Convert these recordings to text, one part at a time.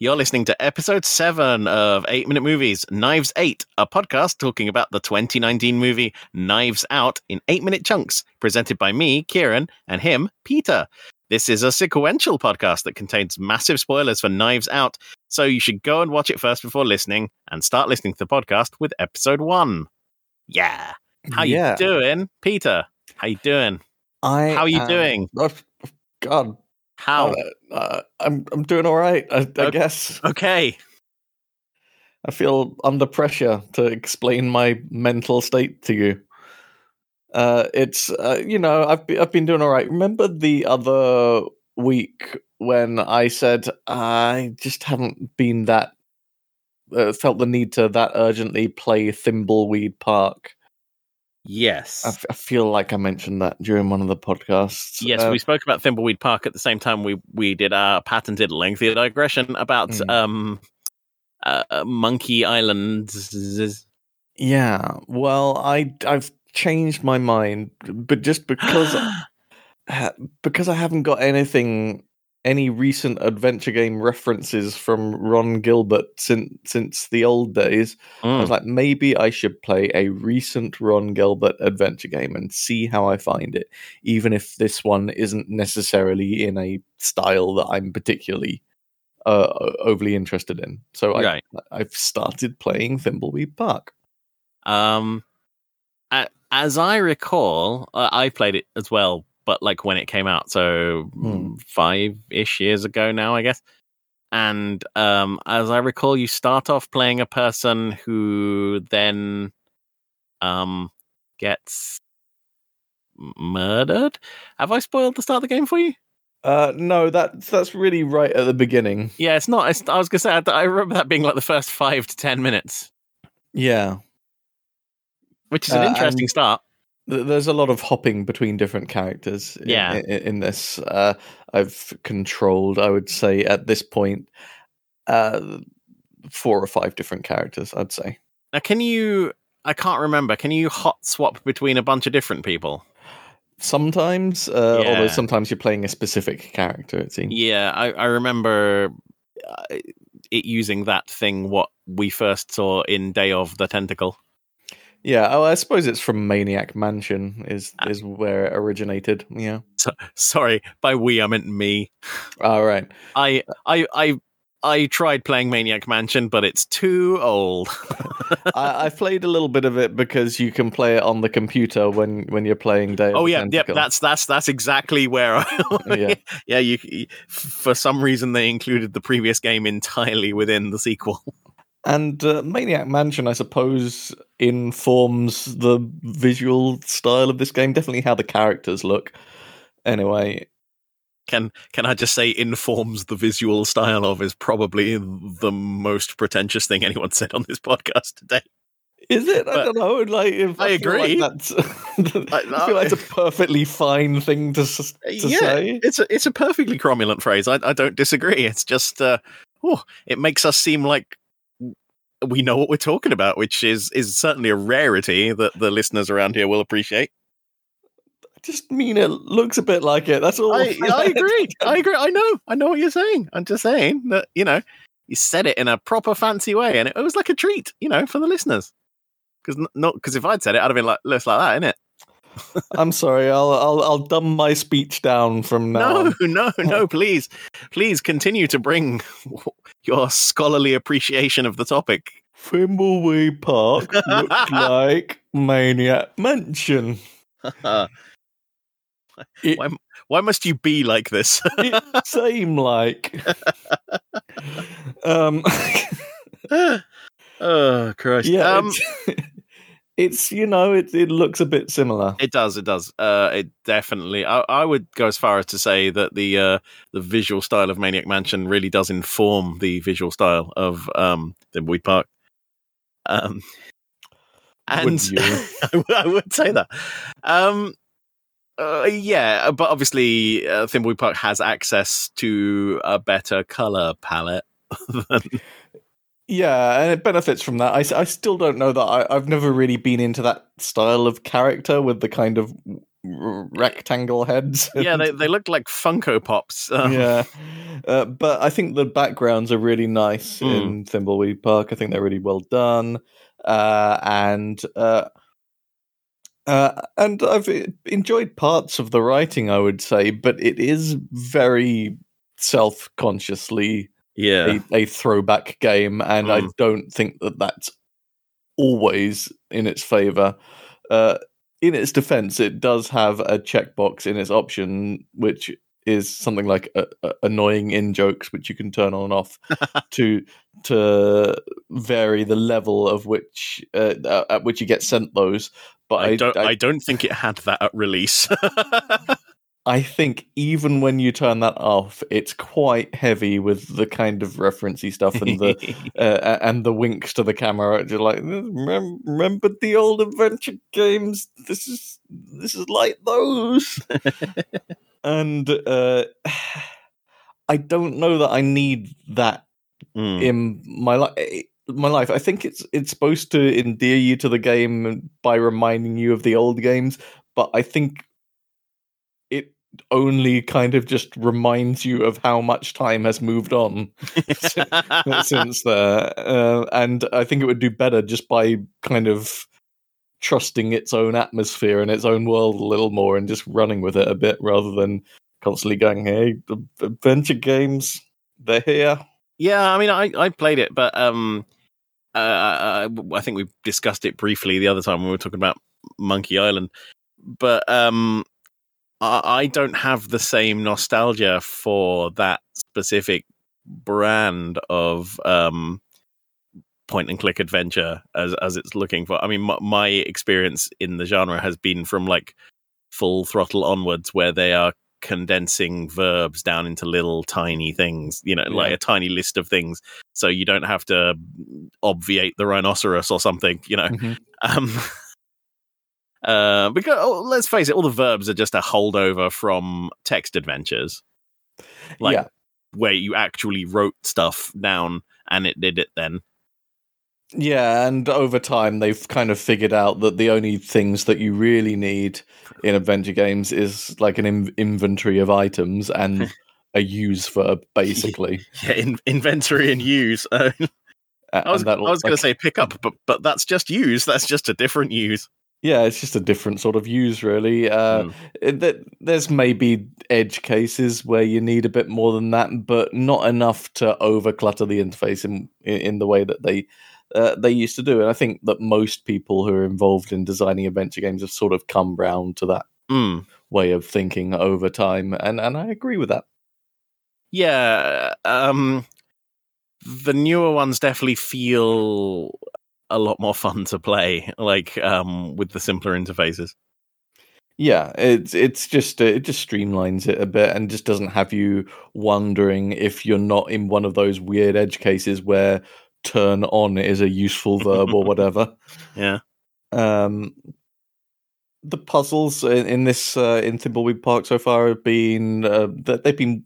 You're listening to episode 7 of 8 Minute Movies, Knives 8, a podcast talking about the 2019 movie Knives Out in 8 minute chunks, presented by me, Kieran, and him, Peter. This is a sequential podcast that contains massive spoilers for Knives Out, so you should go and watch it first before listening and start listening to the podcast with episode 1. Yeah. How Yeah. you doing, Peter? How you doing? I How are you am- doing? God, How? uh, uh, I'm I'm doing all right. I, I Okay. guess okay. I feel under pressure to explain my mental state to you. Uh, it's uh, you know I've be, I've been doing all right. Remember the other week when I said I just haven't been that uh, felt the need to that urgently play Thimbleweed Park. Yes. I, f- I feel like I mentioned that during one of the podcasts. Yes, Uh, we spoke about Thimbleweed Park at the same time we we did our patented lengthy digression about Mm. um uh, Monkey Island. Yeah, well, I I've changed my mind, but just because because I haven't got anything any recent adventure game references from Ron Gilbert since since the old days, I was Mm. like maybe I should play a recent Ron Gilbert adventure game and see how I find it, even if this one isn't necessarily in a style that I'm particularly uh, overly interested in. So I right. I've started playing Thimbleweed Park. Um, as I recall, uh, I played it as well, but like when it came out, so Hmm. five ish years ago now, I guess. And um, as I recall, you start off playing a person who then um gets murdered. Have I spoiled the start of the game for you? Uh, no, that that's really right at the beginning. Yeah, it's not. It's, I was gonna say I, I remember that being like the first five to ten minutes, Yeah, which is an Uh, interesting and- start. Th- there's a lot of hopping between different characters. In, Yeah. in, in this, uh, I've controlled. I would say at this point, uh, four or five different characters. I'd say. Now, can you? I can't remember. Can you hot swap between a bunch of different people? Sometimes, uh, Yeah. although sometimes you're playing a specific character. It seems. Yeah, I, I remember uh, it using that thing what we first saw in Day of the Tentacle. Yeah, oh, I suppose it's from Maniac Mansion. Is Ah. is where it originated. Yeah. So, sorry, by we I meant me. All right. I I I I tried playing Maniac Mansion, but it's too old. I, I played a little bit of it because you can play it on the computer when when you're playing Day. of oh the yeah, yep. Tentacle. That's that's that's exactly where. I, Yeah. yeah. You- for some reason they included the previous game entirely within the sequel. And uh, Maniac Mansion, I suppose, informs the visual style of this game. Definitely how the characters look. Anyway, Can can I just say informs the visual style of is probably the most pretentious thing anyone said on this podcast today. is it? I don't know. Like, if, I like agree. that's, I, feel like it's a perfectly fine thing to to yeah, say. it's a it's a perfectly cromulent phrase. I I don't disagree. It's just uh, oh, it makes us seem like we know what we're talking about, which is is certainly a rarity that the listeners around here will appreciate. I just mean it looks a bit like it. That's all. I, I agree. I agree. I know. I know what you're saying. I'm just saying that you know you said it in a proper fancy way, and it, was like a treat, you know, for the listeners. Because not because if I'd said it, I'd have been like, looks like that, innit? I'm sorry. I'll I'll I'll dumb my speech down from now. No, on. no, no, please, please continue to bring your scholarly appreciation of the topic. Thimbleweed Park looked like Maniac Mansion. It, Why- Why must you be like this? it seemed like. um, oh Christ! yeah, um, it's you know it it looks a bit similar. it does. It does. Uh, it definitely. I, I would go as far as to say that the uh, the visual style of Maniac Mansion really does inform the visual style of um, Thimbleweed Park. Um, and? I would- I would say that. Um, uh, yeah, but obviously, uh, Thimbleweed Park has access to a better color palette. than, Yeah, and it benefits from that. I, I still don't know that I, I've never really been into that style of character with the kind of rectangle heads. yeah, they they look like Funko Pops. Um, yeah. Uh, but I think the backgrounds are really nice Mm. in Thimbleweed Park. I think they're really well done. Uh, and uh, uh, and I've e- enjoyed parts of the writing, I would say, but it is very self consciously yeah. a, a throwback game, and I Mm. don't think that that's always in its favor. Uh, in its defense, it does have a checkbox in its option, which is something like uh uh, annoying in jokes, which you can turn on and off to to vary the level of which uh, uh, at which you get sent those. But I, I, don't. I, I, don't think it had that at release. I think even when you turn that off, it's quite heavy with the kind of referencey stuff and the uh, and the winks to the camera. You're like, remember, remember the old adventure games? This is this is like those. and uh, I don't know that I need that Mm. in my life. My life. I think it's it's supposed to endear you to the game by reminding you of the old games, but I think only kind of just reminds you of how much time has moved on since there. Uh, and I think it would do better just by kind of trusting its own atmosphere and its own world a little more and just running with it a bit rather than constantly going, hey, the adventure games, they're here. Yeah, I mean, I, I played it, but um, uh, I, I think we discussed it briefly the other time when we were talking about Monkey Island. But um, I, don't have the same nostalgia for that specific brand of um, point and click adventure as as it's looking for. I mean, my, my experience in the genre has been from like full throttle onwards, where they are condensing verbs down into little tiny things, you know, like a tiny list of things. So you don't have to obviate the rhinoceros or something, you know. Um, uh, because oh, let's face it, all the verbs are just a holdover from text adventures, like yeah. where you actually wrote stuff down and it did it then. Yeah, and over time they've kind of figured out that the only things that you really need in adventure games is like an in- inventory of items and a use verb, basically. Yeah, in- inventory and use. I was, was going like- to say pick up, but but that's just use. That's just a different use. Yeah, it's just a different sort of use, really. Uh, Mm. there's maybe edge cases where you need a bit more than that, but not enough to overclutter the interface in in, in the way that they uh, they used to do. And I think that most people who are involved in designing adventure games have sort of come round to that Mm. way of thinking over time, and and I agree with that. Yeah, um, the newer ones definitely feel a lot more fun to play, like um, with the simpler interfaces. Yeah, it's it's just uh, it just streamlines it a bit and just doesn't have you wondering if you're not in one of those weird edge cases where turn on is a useful verb or whatever. Yeah. Um, the puzzles in, in this uh, in Thimbleweed Park so far have been uh, th- they've been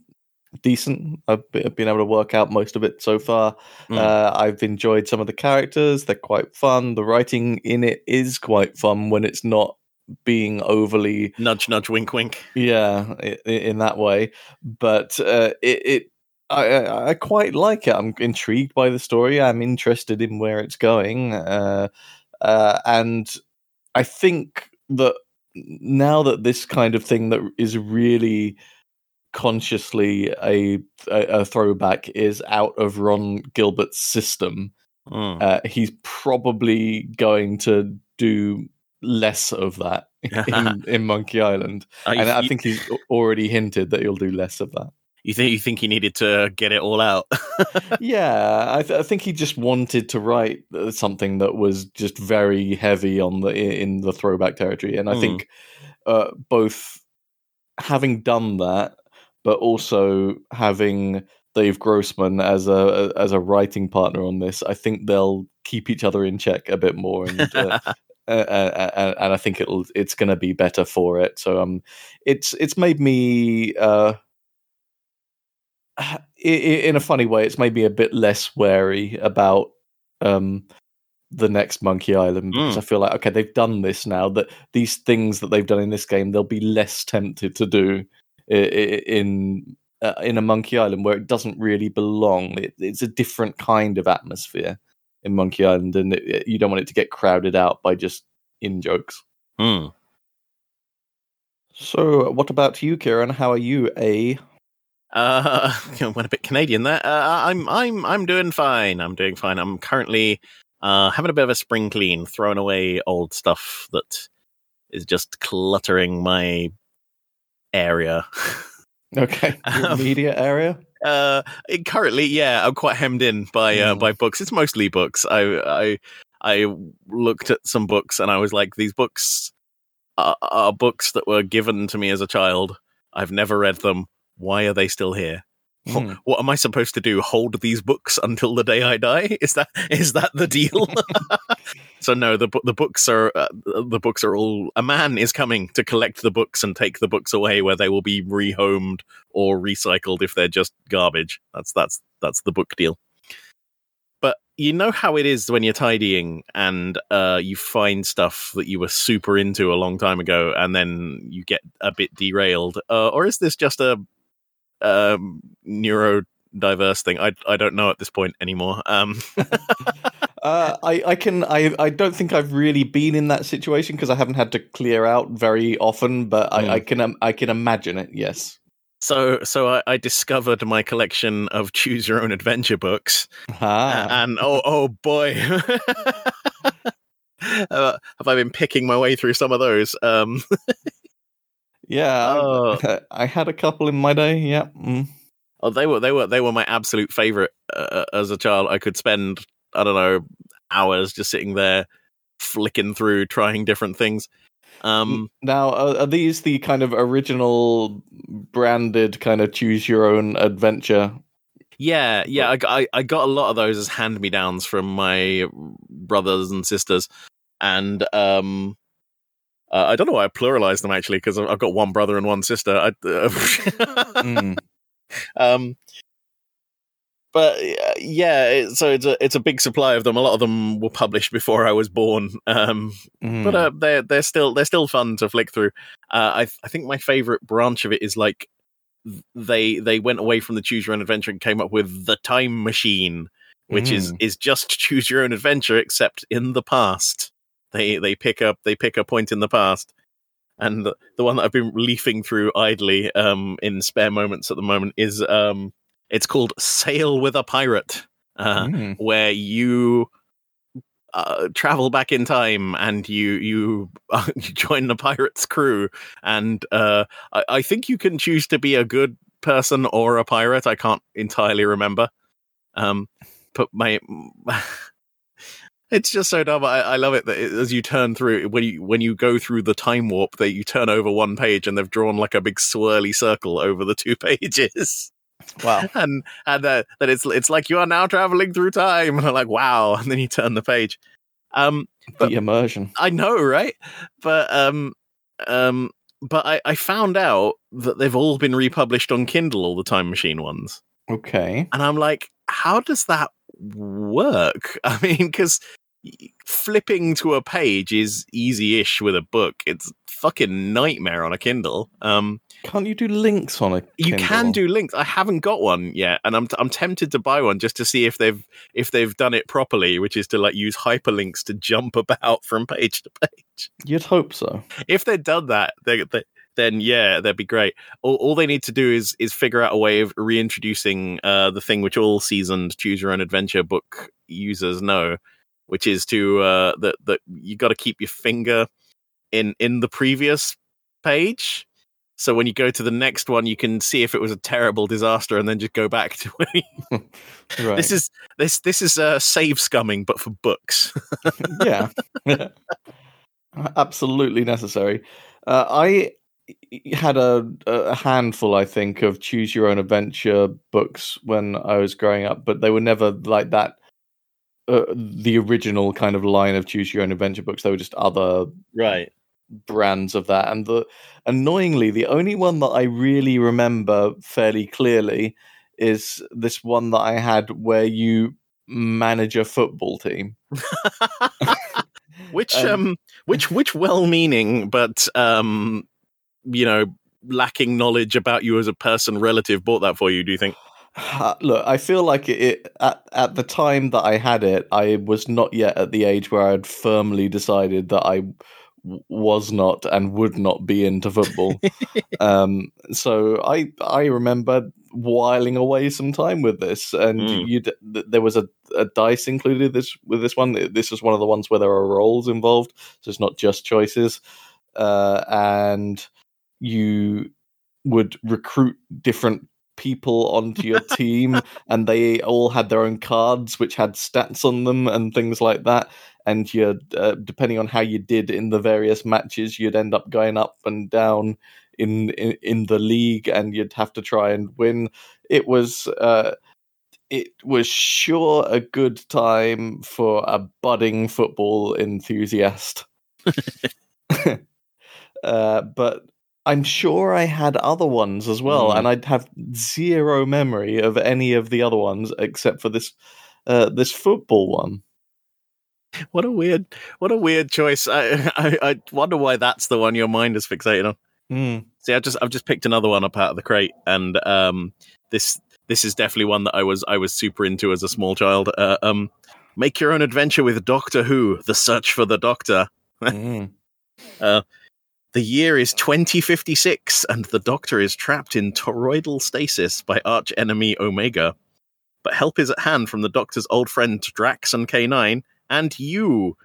decent. I've, been able to work out most of it so far. Mm. Uh, I've enjoyed some of the characters; they're quite fun. The writing in it is quite fun when it's not being overly Nudge, nudge, wink, wink. yeah in that way but uh, it, it I, I I quite like it i'm intrigued by the story i'm interested in where it's going uh, uh, and i think that now that this kind of thing that is really consciously a, a, a throwback is out of ron gilbert's system Mm. uh, he's probably going to do less of that in, in monkey island Uh, and you, I think he's already hinted that he'll do less of that. you think you think he needed to get it all out. yeah, I, th- I think he just wanted to write uh, something that was just very heavy on the in the throwback territory, and I Hmm. think uh, both having done that, but also having Dave Grossman as a as a writing partner on this, I think they'll keep each other in check a bit more, and uh, and I think it'll it's going to be better for it. So um, it's it's made me uh, in a funny way, it's made me a bit less wary about um the next Monkey Island because Mm. I feel like okay, they've done this now. That these things that they've done in this game, they'll be less tempted to do in uh, in a Monkey Island where it doesn't really belong. It, it's a different kind of atmosphere in Monkey Island, and it, it- you don't want it to get crowded out by just in jokes. Hmm. So, what about you, Kieran? How are you? A Uh, went a bit Canadian there. Uh, I'm I'm I'm doing fine. I'm doing fine. I'm currently uh having a bit of a spring clean, throwing away old stuff that is just cluttering my area. okay, Um, media area. uh, it- currently, yeah, I'm quite hemmed in by uh, Mm. by books. It's mostly books. I I I looked at some books and I was like, these books are, are books that were given to me as a child. I've never read them. Why are they still here? What, Hmm. what am I supposed to do? Hold these books until the day I die? Is that is that the deal? so no, the the books are uh, the books are all. A man is coming to collect the books and take the books away, where they will be rehomed or recycled if they're just garbage. That's that's that's the book deal. But you know how it is when you're tidying and uh, you find stuff that you were super into a long time ago, and then you get a bit derailed. Uh, or is this just a um, neurodiverse thing? I I don't know at this point anymore. Um, Uh, I, I can I, I don't think I've really been in that situation because I haven't had to clear out very often, but Mm. I, I can um, I can imagine it. Yes. so so I, I discovered my collection of choose your own adventure books. Ah. and oh oh boy uh, have i been picking my way through some of those um yeah. I- oh, I, had a couple in my day. Yeah. Mm. oh, they were they were they were my absolute favorite uh, as a child i could spend i don't know hours just sitting there flicking through trying different things um Now, are, are these the kind of original branded kind of choose your own adventure? yeah yeah I, got- I, I got a lot of those as hand me downs from my brothers and sisters and um uh, I don't know why I pluralized them actually because I've got one brother and one sister. I, uh, Mm. um, but uh, yeah, it, so it's a it's a big supply of them. A lot of them were published before I was born, um, Mm. but uh, they're they're still they're still fun to flick through. Uh, I I think my favorite branch of it is like they they went away from the choose your own adventure and came up with the time machine, which is is just choose your own adventure except in the past. They they pick up they pick a point in the past. And the, the one that I've been leafing through idly um, in spare moments at the moment is um, it's called Sail with a Pirate, uh, Mm. where you uh, travel back in time and you you, uh, you join the pirate's crew. And uh, I, I think you can choose to be a good person or a pirate. I can't entirely remember. Um, but my it's just so dumb. I, I love it that it, as you turn through when you when you go through the time warp, that you turn over one page and they've drawn like a big swirly circle over the two pages, Wow. and and uh, that it's it's like you are now traveling through time, and I'm like wow, and then you turn the page. Um, But- the immersion. I know, right? But um, um, but I, I found out that they've all been republished on Kindle, all the Time Machine ones. Okay. And I'm like, how does that work? I mean, because flipping to a page is easy-ish with a book. It's fucking nightmare on a Kindle. Um, Can't you do links on a? you can do links. I haven't got one yet, and I'm I'm tempted to buy one just to see if they've if they've done it properly, which is to like use hyperlinks to jump about from page to page. You'd hope so. If they'd done that, they, they, then yeah, that'd be great. All, all they need to do is is figure out a way of reintroducing uh, the thing which all seasoned choose your own adventure book users know, which is to uh, that that you got to keep your finger in in the previous page. So when you go to the next one, you can see if it was a terrible disaster, and then just go back to where you, Right. this is this this is uh, save scumming, but for books. yeah. Absolutely necessary. Uh, I had a, a handful, I think, of choose your own adventure books when I was growing up, but they were never like that. Uh, the original kind of line of choose your own adventure books. They were just other right. brands of that. And the annoyingly, the only one that I really remember fairly clearly is this one that I had where you manage a football team. which And- um which which well-meaning but um you know lacking knowledge about you as a person relative bought that for you do you think Look, I feel like it, it at at the time that I had it, I was not yet at the age where I had firmly decided that I w- was not and would not be into football. um, so I I remember whiling away some time with this, and Mm. you there was a, a dice included this with this one. This is one of the ones where there are rolls involved, so it's not just choices, uh, and you would recruit different people onto your team and they all had their own cards which had stats on them and things like that. And you uh, depending on how you did in the various matches you'd end up going up and down in in, in the league and you'd have to try and win. It was uh it was sure a good time for a budding football enthusiast. Uh, but I'm sure I had other ones as well, Mm. and I'd have zero memory of any of the other ones except for this uh, this football one. what a weird what a weird choice I, I i wonder why that's the one your mind is fixated on Mm. see i just i've just picked another one up out of the crate and um this this is definitely one that i was i was super into as a small child uh, um make your own adventure with doctor who the search for the doctor Mm. The year is 2056, and the Doctor is trapped in toroidal stasis by arch enemy Omega. But help is at hand from the Doctor's old friend Drax and K9, and you.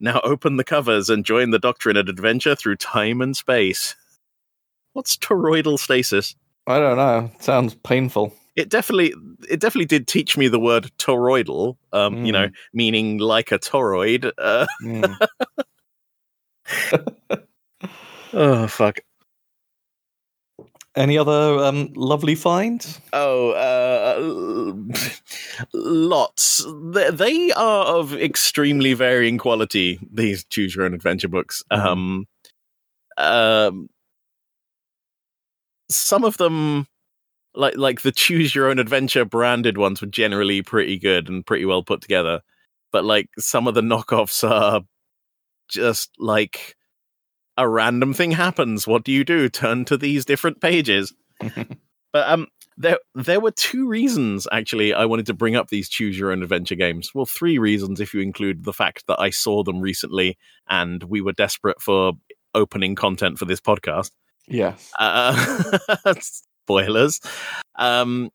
Now open the covers and join the Doctor in an adventure through time and space. What's toroidal stasis? I don't know. Sounds painful. It definitely, it definitely did teach me the word toroidal. Um, you know, meaning like a toroid. Uh, Mm. oh fuck. Any other um, lovely finds? Oh, uh, lots. They, they are of extremely varying quality. These choose your own adventure books. Mhm. Um, um, some of them, like like the choose your own adventure branded ones, were generally pretty good and pretty well put together. But like some of the knockoffs are just like a random thing happens. What do you do? Turn to these different pages. But um, there there were two reasons actually I wanted to bring up these choose your own adventure games. Well, three reasons if you include the fact that I saw them recently and we were desperate for opening content for this podcast. yes. Uh, spoilers. Um,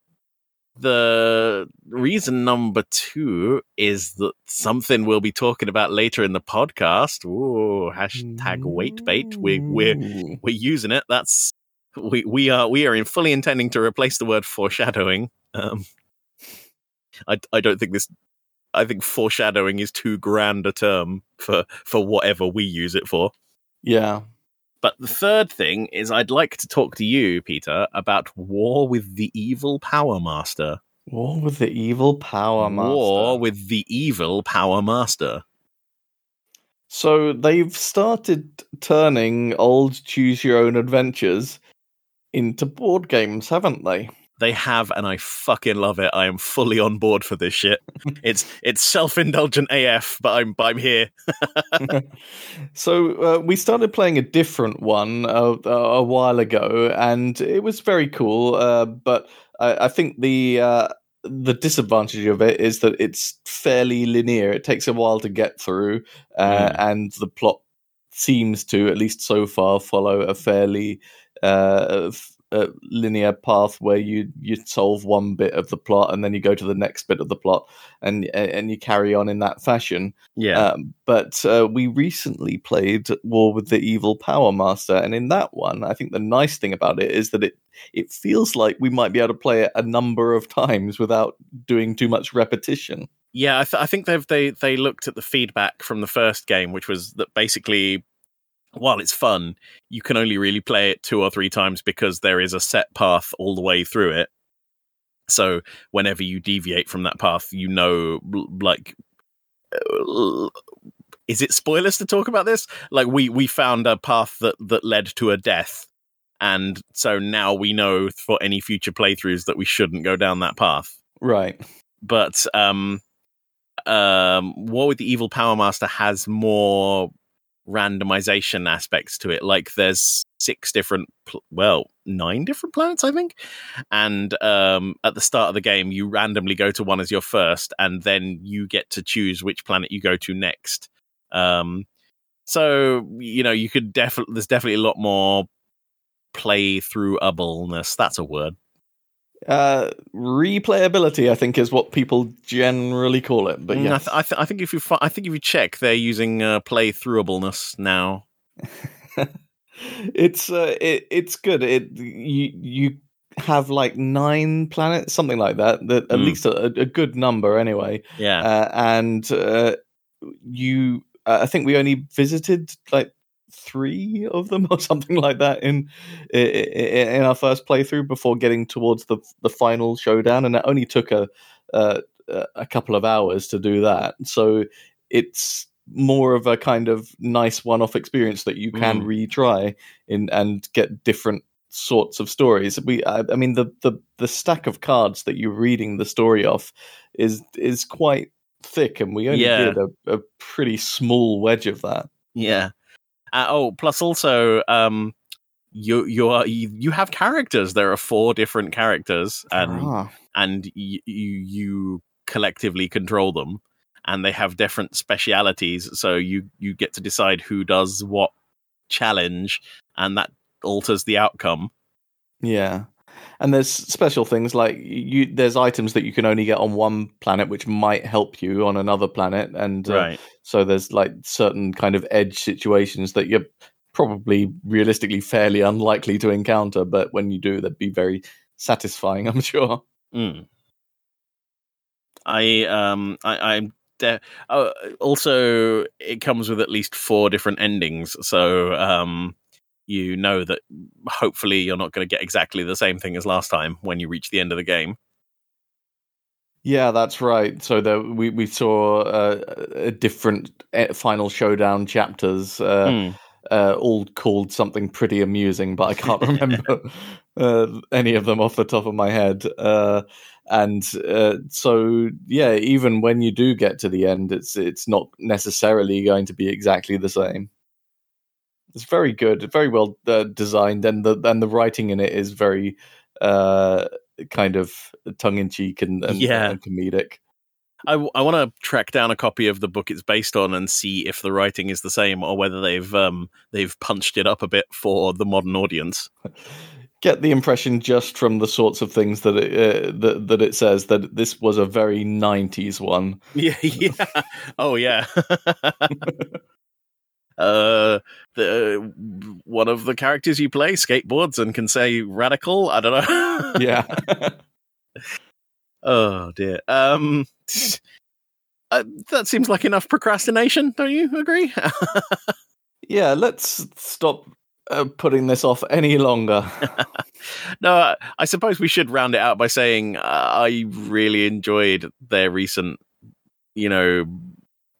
the reason number two is that something we'll be talking about later in the podcast. Ooh, hashtag wait bait. We we're we're using it. That's we we are we are in fully intending to replace the word foreshadowing. Um, I I don't think this. I think foreshadowing is too grand a term for for whatever we use it for. Yeah. But the third thing is, I'd like to talk to you, Peter, about War with the Evil Power Master. War with the evil power master. War with the Evil Power Master. So they've started turning old choose your own adventures into board games, haven't they? They have, and I fucking love it. I am fully on board for this shit. it's it's self indulgent AF, but I'm I'm here. so uh, we started playing a different one uh, a while ago, and it was very cool. Uh, but I, I think the uh, the disadvantage of it is that it's fairly linear. It takes a while to get through, uh, Mm. and the plot seems to, at least so far, follow a fairly uh, f- uh, linear path where you you solve one bit of the plot and then you go to the next bit of the plot and and you carry on in that fashion. Yeah. Um, but uh, we recently played War with the Evil Power Master, and in that one, I think the nice thing about it is that it it feels like we might be able to play it a number of times without doing too much repetition. Yeah, I, th- I think they've they they looked at the feedback from the first game, which was that basically, while it's fun, you can only really play it two or three times because there is a set path all the way through it. So whenever you deviate from that path, you know, like, uh, is it spoilers to talk about this? Like we we found a path that that led to a death, and so now we know for any future playthroughs that we shouldn't go down that path Right. but um um, War with the Evil Power Master has more randomization aspects to it. Like there's six different, pl- well, nine different planets, I think. And um, at the start of the game, you randomly go to one as your first, and then you get to choose which planet you go to next. Um, so you know, you could definitely there's definitely a lot more play through ableness. That's a word. Uh, replayability, I think, is what people generally call it. But Mm, I, th- I, th- I think if you fi- I think if you check, they're using uh, play throughableness now. it's uh, it, it's good. It you you have like nine planets, something like that. That at Mm. least a, a good number anyway. Yeah, Uh, and uh, you, uh, I think we only visited like three of them or something like that in in our first playthrough before getting towards the the final showdown, and it only took a uh, a couple of hours to do that. So it's more of a kind of nice one-off experience that you can Mm. retry in and get different sorts of stories. We, I, I mean, the, the the stack of cards that you're reading the story off is is quite thick, and we only Yeah. did a, a pretty small wedge of that. yeah. Uh, oh, plus also, um, you you are you, you have characters. There are four different characters, and Ah. and you, you you collectively control them and they have different specialities so you you get to decide who does what challenge and that alters the outcome Yeah. And there's special things like you. There's items that you can only get on one planet, which might help you on another planet, and uh, right so there's like certain kind of edge situations that you're probably realistically fairly unlikely to encounter, but when you do, they'd be very satisfying. I'm sure. mm. i um i i'm de- oh, also it comes with at least four different endings so um you know that hopefully you're not going to get exactly the same thing as last time when you reach the end of the game Yeah, that's right. So there, we we saw uh, a different uh, final showdown chapters. Uh, Hmm. uh, all called something pretty amusing, but I can't remember uh, any of them off the top of my head. Uh, and uh, so, yeah, even when you do get to the end, it's it's not necessarily going to be exactly the same. It's very good, very well uh, designed, and the and the writing in it is very uh, kind of tongue in cheek and, and, Yeah. and comedic. I, I want to track down a copy of the book it's based on and see if the writing is the same or whether they've um, they've punched it up a bit for the modern audience. get the impression just from the sorts of things that it uh, that, that it says that this was a very 90s one Yeah, yeah. Oh, yeah. uh, the one of the characters you play skateboards and can say radical. I don't know. yeah oh dear. Um, uh, that seems like enough procrastination. Don't you agree? yeah let's stop uh, putting this off any longer no, I, I suppose we should round it out by saying uh, I really enjoyed their recent, you know,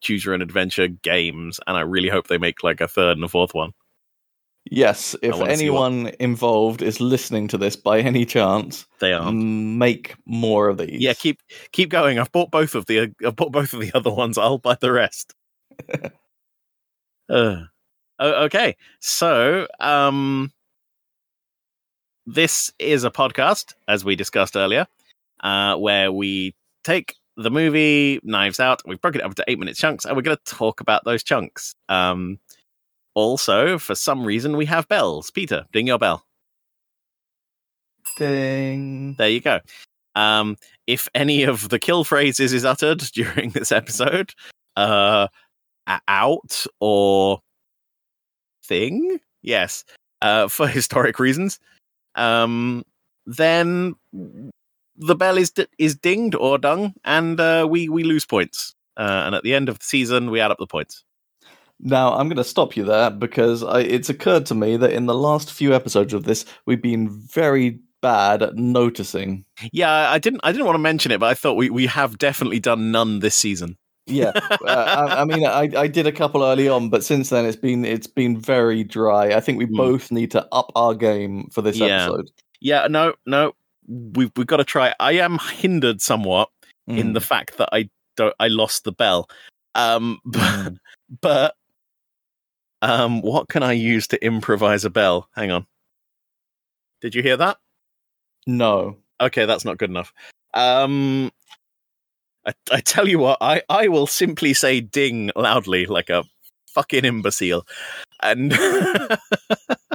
choose your own adventure games, and I really hope they make like a third and a fourth one. yes if wanna what- anyone involved is listening to this by any chance They are. make more of these Yeah, keep keep going. I've bought both of the I've bought both of the other ones. I'll buy the rest. uh, okay, so um, this is a podcast, as we discussed earlier, uh, where we take the movie Knives Out. We've broken it up into eight minute chunks, and we're going to talk about those chunks. Um, also, for some reason, we have bells. Peter, ding your bell. ding There you go. Um, if any of the kill phrases is uttered during this episode, uh, out or thing, yes, uh, for historic reasons, um, then the bell is d- is dinged or dung, and uh, we we lose points. Uh, and at the end of the season, we add up the points. Now, I'm going to stop you there because I, it's occurred to me that in the last few episodes of this, we've been very bad at noticing. Yeah, I didn't I didn't want to mention it, but I thought we, we have definitely done none this season. Yeah, uh, I, I mean, I, I did a couple early on, but since then it's been it's been very dry. I think we Hmm. both need to up our game for this Yeah. episode. Yeah, no, no, we've we've got to try. I am hindered somewhat in Mm. the fact that I don't. I lost the bell. Um, but, but um, what can I use to improvise a bell? Hang on. Did you hear that? No. Okay, that's not good enough. Um, I, I tell you what, I, I will simply say ding loudly like a fucking imbecile. And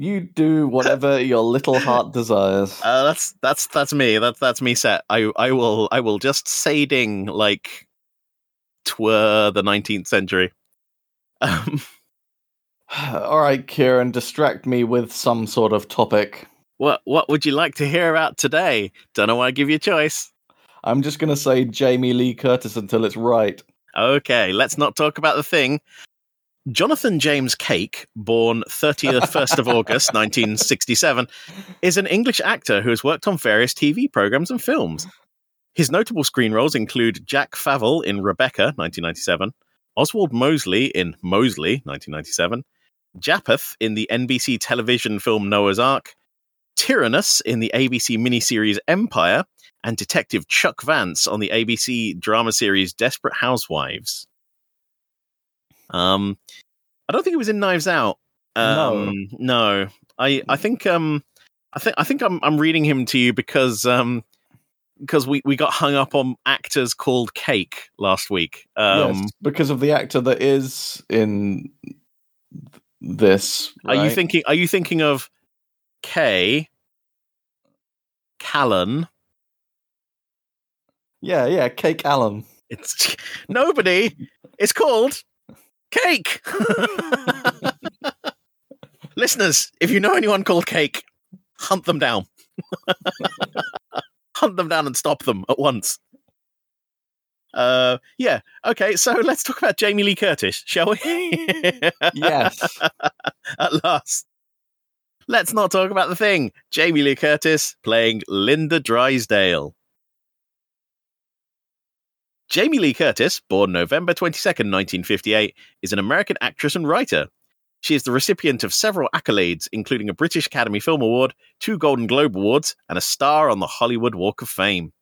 You do whatever your little heart desires. uh, that's that's that's me. That's that's me set. I I will I will just say ding like twere the nineteenth century. Um, All right, Kieran, distract me with some sort of topic. what what would you like to hear about today? Don't know why I give you a choice. I'm just going to say Jamie Lee Curtis until it's right. Okay, let's not talk about the thing. Jonathan James Cake, born 31st of August 1967, is an English actor who has worked on various TV programs and films. His notable screen roles include Jack Favell in Rebecca 1997, Oswald Mosley in Mosley 1997, Japheth in the NBC television film Noah's Ark, Tyrannus in the ABC miniseries Empire, and Detective Chuck Vance on the ABC drama series Desperate Housewives. Um, I don't think he was in Knives Out. Um, no, I I think um, I think I think I'm I'm reading him to you because um, because we we got hung up on actors called Cake last week. Um, yes, because of the actor that is in th- this. Are you thinking? Are you thinking of Kay, Callan? Yeah, yeah, Cake Allen. It's nobody. It's called Cake. Listeners, if you know anyone called Cake, hunt them down. hunt them down and stop them at once. Uh, yeah. Okay, so let's talk about Jamie Lee Curtis, shall we? Yes. at last. Let's not talk about the thing. Jamie Lee Curtis playing Linda Drysdale. Jamie Lee Curtis, born November 22nd, 1958, is an American actress and writer. She is the recipient of several accolades, including a British Academy Film Award, two Golden Globe Awards, and a star on the Hollywood Walk of Fame.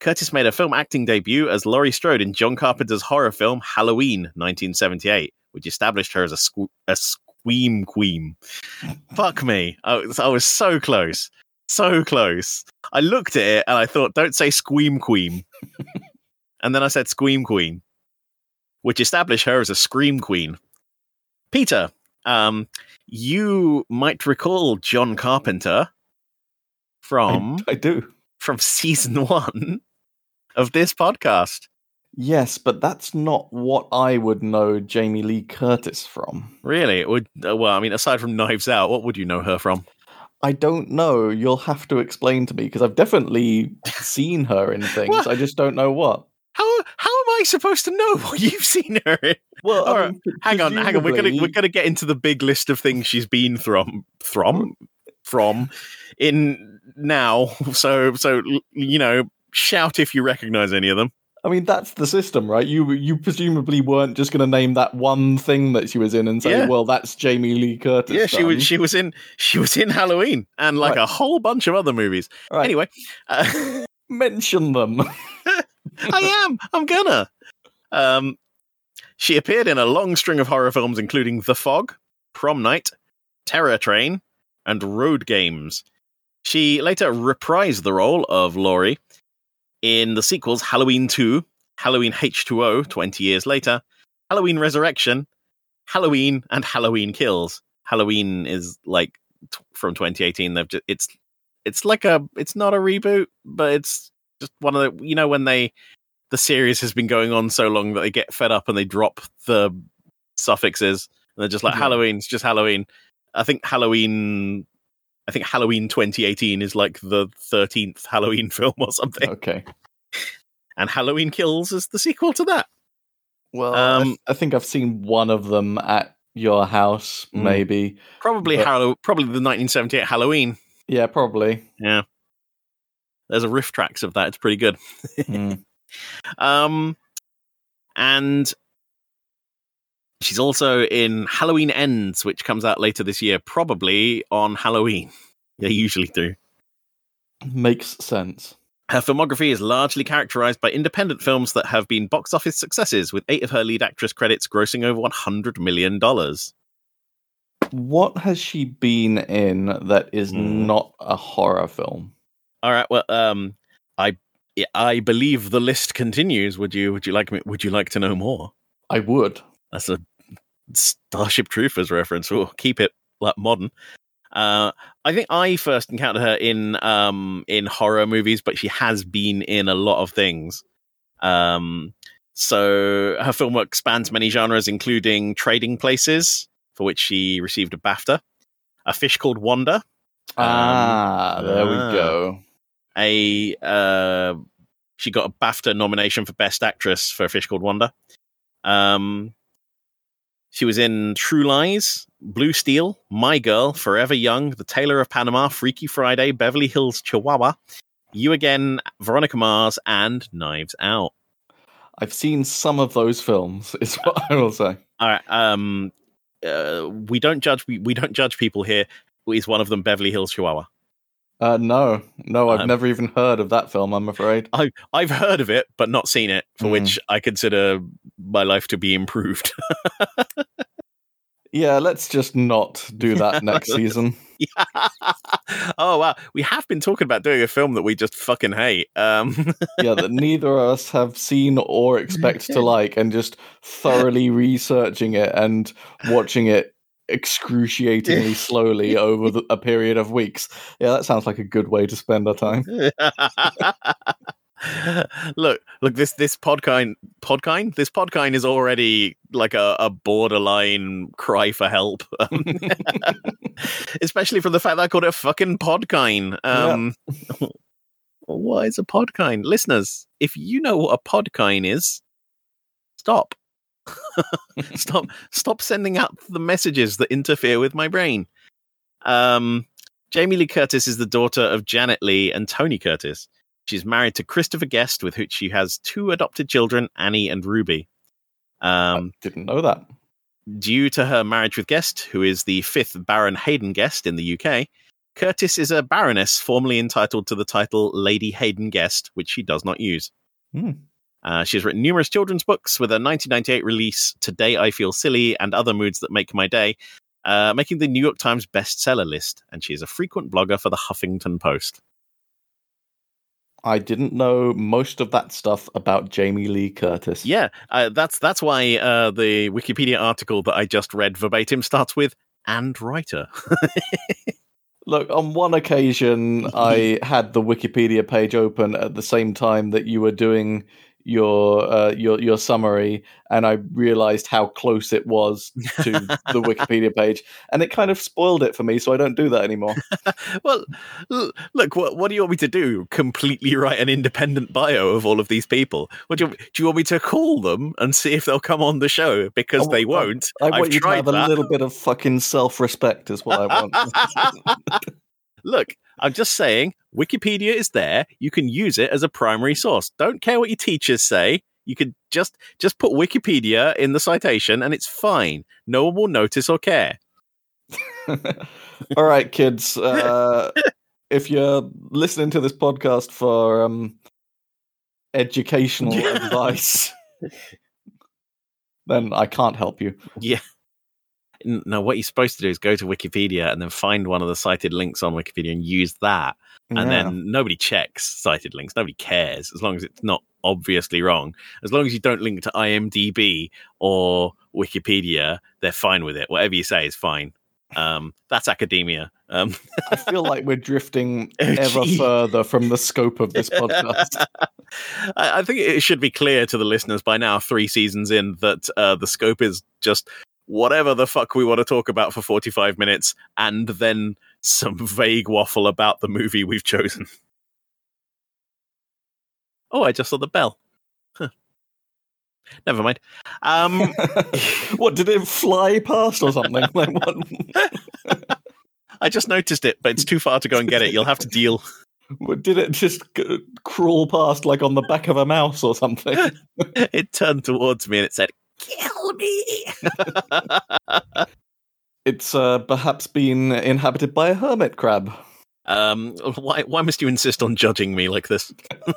Curtis made her film acting debut as Laurie Strode in John Carpenter's horror film Halloween, 1978, which established her as a, squ- a squeam queen. Fuck me. I was, I was so close. So close. I looked at it and I thought, don't say squeam queen. and then I said Scream Queen, which established her as a Scream Queen. Peter, um, you might recall John Carpenter from I, I do. from season one of this podcast. Yes, but that's not what I would know Jamie Lee Curtis from. Really? It would uh, well, I mean, aside from Knives Out, what would you know her from? I don't know. You'll have to explain to me because I've definitely seen her in things. I just don't know what. How how am I supposed to know what you've seen her in? Well, All right, mean, Hang on, hang on. We're gonna we're gonna get into the big list of things she's been from from from in now. So so you know, shout if you recognize any of them. I mean, that's the system, right? You you presumably weren't just going to name that one thing that she was in and say, Yeah. "Well, that's Jamie Lee Curtis." Yeah, she done." was she was in she was in Halloween and like Right. a whole bunch of other movies. Right. Anyway, uh, mention them. I am. I'm gonna. Um, she appeared in a long string of horror films, including The Fog, Prom Night, Terror Train, and Road Games. She later reprised the role of Laurie in the sequels Halloween 2, Halloween H2O 20 years later, Halloween Resurrection, Halloween, and Halloween Kills. Halloween is like t- from 2018. They've just, it's it's like a it's not a reboot, but it's just one of the you know when they the series has been going on so long that they get fed up and they drop the suffixes and they're just like Yeah. Halloween's just Halloween. I think Halloween I think Halloween 2018 is like the 13th Halloween film or something. okay. And Halloween Kills is the sequel to that. Well, I, Um, th- I think I've seen one of them at your house, Mm. maybe. Probably But- Hallow- probably the 1978 Halloween. Yeah, probably. Yeah. There's a RiffTrax of that. It's pretty good. Mm. Um, and she's also in Halloween Ends, which comes out later this year, probably on Halloween. They usually do. Makes sense. Her filmography is largely characterized by independent films that have been box office successes, with eight of her lead actress credits grossing over $100 million. What has she been in that is Hmm. not a horror film? All right. Well, um, I I believe the list continues. Would you Would you like me? Would you like to know more? I would. That's a Starship Troopers reference. We'll keep it like modern. Uh, I think I first encountered her in um in horror movies, but she has been in a lot of things. Um, so her film work spans many genres, including Trading Places, for which she received a BAFTA, A Fish Called Wanda, ah, there we ah. go. A uh, she got a BAFTA nomination for Best Actress for A Fish Called Wanda. Um, she was in True Lies, Blue Steel, My Girl, Forever Young, The Tailor of Panama, Freaky Friday, Beverly Hills Chihuahua, You Again, Veronica Mars, and Knives Out. I've seen some of those films. Is what I will say. All right. Um, uh, we don't judge. We, we don't judge people here. Is one of them Beverly Hills Chihuahua? Uh, no, no, I've Um, never even heard of that film. I'm afraid. I I've heard of it, but not seen it. For Mm. which I consider my life to be improved. Yeah, let's just not do that next season. oh wow, we have been talking about doing a film that we just fucking hate. Um, Yeah, that neither of us have seen or expect to like, and just thoroughly researching it and watching it excruciatingly slowly over the, a period of weeks. Yeah, that sounds like a good way to spend our time. look, look this this podkind podkind this podkind is already like a, a borderline cry for help, um, especially from the fact that I called it a fucking podkind. Um, what is a podkind, listeners? If you know what a podkind is, stop. stop stop sending out the messages that interfere with my brain. Um, Jamie Lee Curtis is the daughter of Janet Leigh and Tony Curtis. She's married to Christopher Guest, with whom she has two adopted children, Annie and Ruby. Um, Didn't know that. due to her marriage with Guest, who is the fifth Baron Haden-Guest in the UK, Curtis is a baroness formerly entitled to the title Lady Haden-Guest, which she does not use. Hmm. Uh, she has written numerous children's books with a 1998 release, Today I Feel Silly and Other Moods That Make My Day, uh, making the New York Times bestseller list, and she is a frequent blogger for the Huffington Post. I didn't know most of that stuff about Jamie Lee Curtis. Yeah, uh, that's that's why uh, the Wikipedia article that I just read verbatim starts with "and writer." Look, on one occasion, I had the Wikipedia page open at the same time that you were doing your uh, your your summary, and I realized how close it was to the Wikipedia page, and it kind of spoiled it for me. So I don't do that anymore. well, l- look, what what do you want me to do? Completely write an independent bio of all of these people? What do you, do you want me to call them and see if they'll come on the show? Because I they won't. I want I've you to have a little bit of fucking self respect, is what I want. Look, I'm just saying, Wikipedia is there. You can use it as a primary source. Don't care what your teachers say. You can just just put Wikipedia in the citation, and it's fine. No one will notice or care. All right, kids. Uh, if you're listening to this podcast for um, educational advice, then I can't help you. N- No, what you're supposed to do is go to Wikipedia and then find one of the cited links on Wikipedia and use that. And Yeah. then nobody checks cited links. Nobody cares as long as it's not obviously wrong. As long as you don't link to IMDb or Wikipedia, they're fine with it. Whatever you say is fine. Um, that's academia. Um, I feel like we're drifting ever Gee. further from the scope of this podcast. I, I think it should be clear to the listeners by now, three seasons in, that uh, the scope is just whatever the fuck we want to talk about for 45 minutes and then some vague waffle about the movie we've chosen. Oh, I just saw the bell. Huh. Never mind. Um, what did it fly past or something? Like what? I just noticed it, but it's too far to go and get it. You'll have to deal. Did it just crawl past like on the back of a mouse or something? It turned towards me and it said, Kill me. It's uh, perhaps been inhabited by a hermit crab. Um, why why must you insist on judging me like this?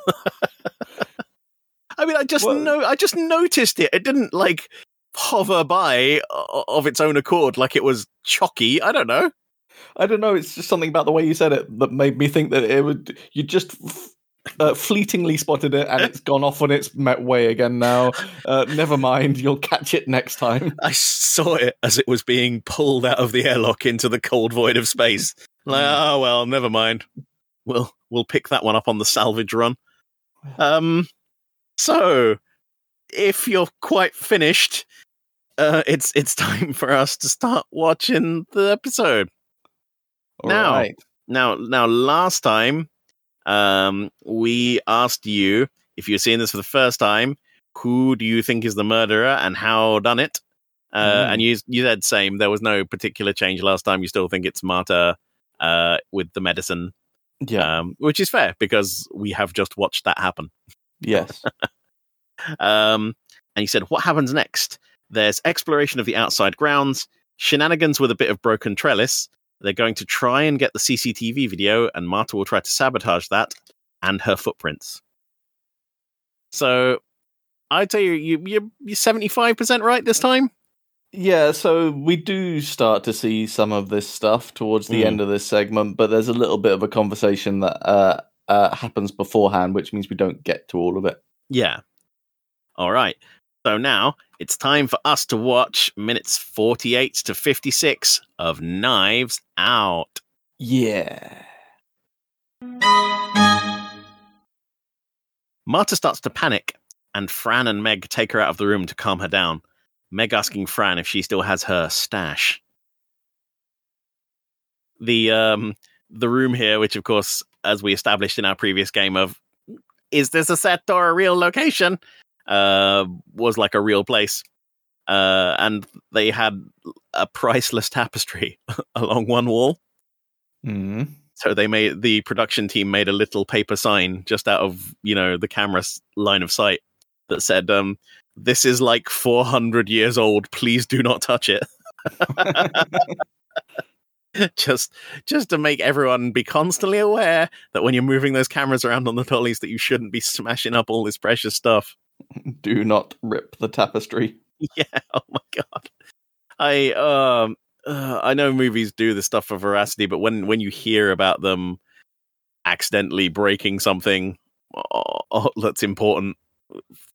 I mean, I just Well- know I just noticed it. It didn't like hover by of its own accord like it was chalky. I don't know. I don't know. It's just something about the way you said it that made me think that it would. You just f- uh, fleetingly spotted it, and it's gone off on its met way again. Now, uh, never mind. You'll catch it next time. I saw it as it was being pulled out of the airlock into the cold void of space. Like, oh well, never mind. We'll we'll pick that one up on the salvage run. Um, so if you're quite finished, uh, it's it's time for us to start watching the episode. All Now. right. Now, now, last time, um, we asked you if you're seeing this for the first time, who do you think is the murderer and how done it? Uh, Mm. And you you said same. There was no particular change last time. You still think it's Marta uh, with the medicine, Yeah. um, which is fair because we have just watched that happen. yes. Um, and you said, what happens next? There's exploration of the outside grounds, shenanigans with a bit of broken trellis. They're going to try and get the CCTV video, and Marta will try to sabotage that and her footprints. So, I'd say you, you, you're, you're 75% right this time. Yeah, so we do start to see some of this stuff towards the Mm. end of this segment, but there's a little bit of a conversation that uh, uh, happens beforehand, which means we don't get to all of it. Yeah. All right. So now it's time for us to watch minutes 48 to 56 of Knives Out. Yeah. Marta starts to panic, and Fran and Meg take her out of the room to calm her down. Meg asking Fran if she still has her stash. The um the room here, which of course, as we established in our previous game of is this a set or a real location? Uh was like a real place. Uh and they had a priceless tapestry along one wall. Mm. So they made the production team made a little paper sign just out of you know the camera's line of sight that said, um, "This is like 400 years old. Please do not touch it." just just to make everyone be constantly aware that when you're moving those cameras around on the dollies that you shouldn't be smashing up all this precious stuff. Do not rip the tapestry. yeah. Oh my god. I um uh, I know movies do this stuff for veracity, but when when you hear about them accidentally breaking something oh, oh, that's important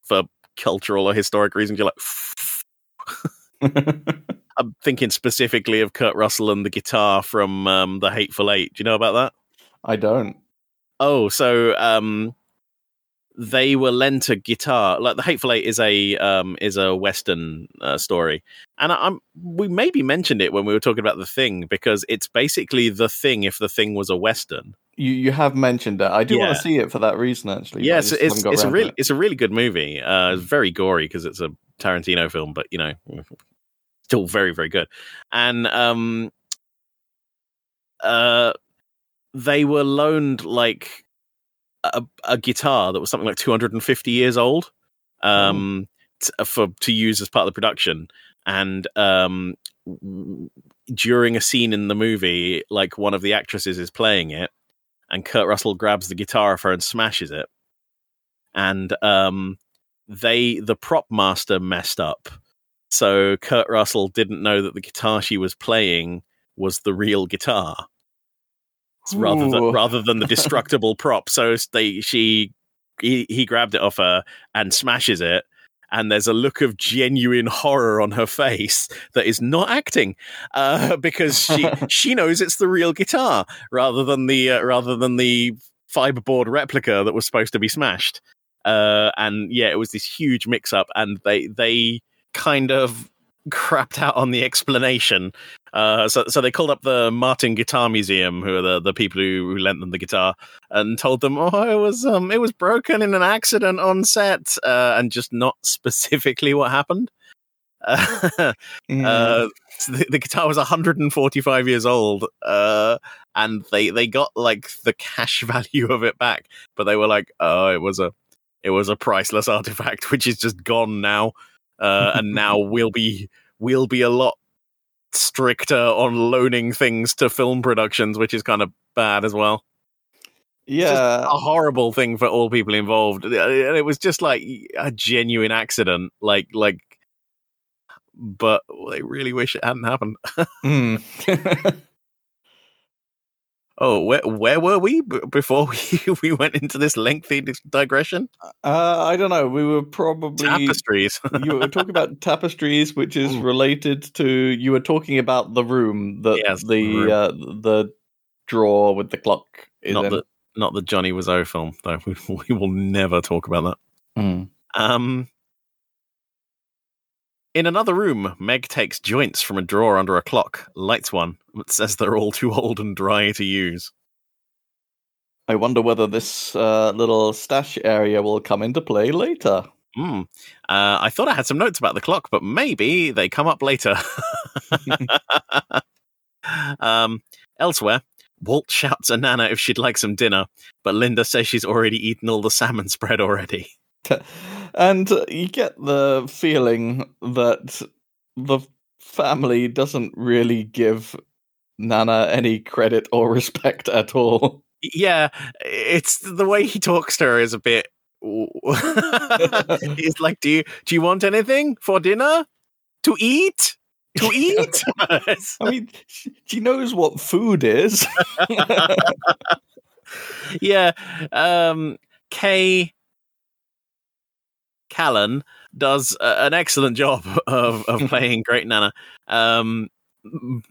for cultural or historic reasons, you're like. I'm thinking specifically of Kurt Russell and the guitar from um, the Hateful Eight. Do you know about that? I don't. Oh, so um, they were lent a guitar. Like the Hateful Eight is a um, is a Western uh, story, and I, I'm we maybe mentioned it when we were talking about the Thing because it's basically the Thing if the Thing was a Western. You you have mentioned it. I do want to see it for that reason, actually. but I Yes, it's it's a really it. it's a really good movie. Uh, it's very gory because it's a Tarantino film, but you know, still very very good. And um, uh, they were loaned like a, a guitar that was something like 250 years old, um, t- for to use as part of the production. And um, w- during a scene in the movie, like one of the actresses is playing it, and Kurt Russell grabs the guitar off her and smashes it. And um, they, the prop master, messed up. So Kurt Russell didn't know that the guitar she was playing was the real guitar, rather than rather than the destructible prop. So they, she, he, he grabbed it off her and smashes it. And there's a look of genuine horror on her face that is not acting, uh, because she she knows it's the real guitar rather than the uh, rather than the fiberboard replica that was supposed to be smashed. Uh, and yeah, it was this huge mix up, and they they kind of crapped out on the explanation. Uh, so so they called up the Martin Guitar Museum, who are the, the people who, who lent them the guitar, and told them, oh, it was um it was broken in an accident on set, uh, and just not specifically what happened. Uh, Mm. uh, so the, the guitar was 145 years old, uh, and they they got like the cash value of it back, but they were like, "Oh, it was a it was a priceless artifact, which is just gone now, uh, and now we'll be we'll be a lot stricter on loaning things to film productions, which is kind of bad as well. Yeah, a horrible thing for all people involved. And it was just like a genuine accident, like like. But I really wish it hadn't happened. mm. Oh, where where were we b- before we, we went into this lengthy digression? uh, I don't know. We were probably Tapestries. you were talking about tapestries, which is related to you were talking about the room that Yes, the the room. uh, the drawer with the clock is not in. the not the Johnny Wiseau film, though. We, we will never talk about that. Mm. Um, in another room, Meg takes joints from a drawer under a clock, lights one, but says they're all too old and dry to use. I wonder whether this uh, little stash area will come into play later. Hmm. Uh, I thought I had some notes about the clock, but maybe they come up later. um, elsewhere, Walt shouts at Nana if she'd like some dinner, but Linda says she's already eaten all the salmon spread already. and you get the feeling that the family doesn't really give Nana any credit or respect at all. Yeah, it's the way he talks to her is a bit. He's like, "Do you do you want anything for dinner? To eat? To eat?" I mean, she, she knows what food is. yeah. Um, Kay Callan does an excellent job of, of playing Great Nana, um,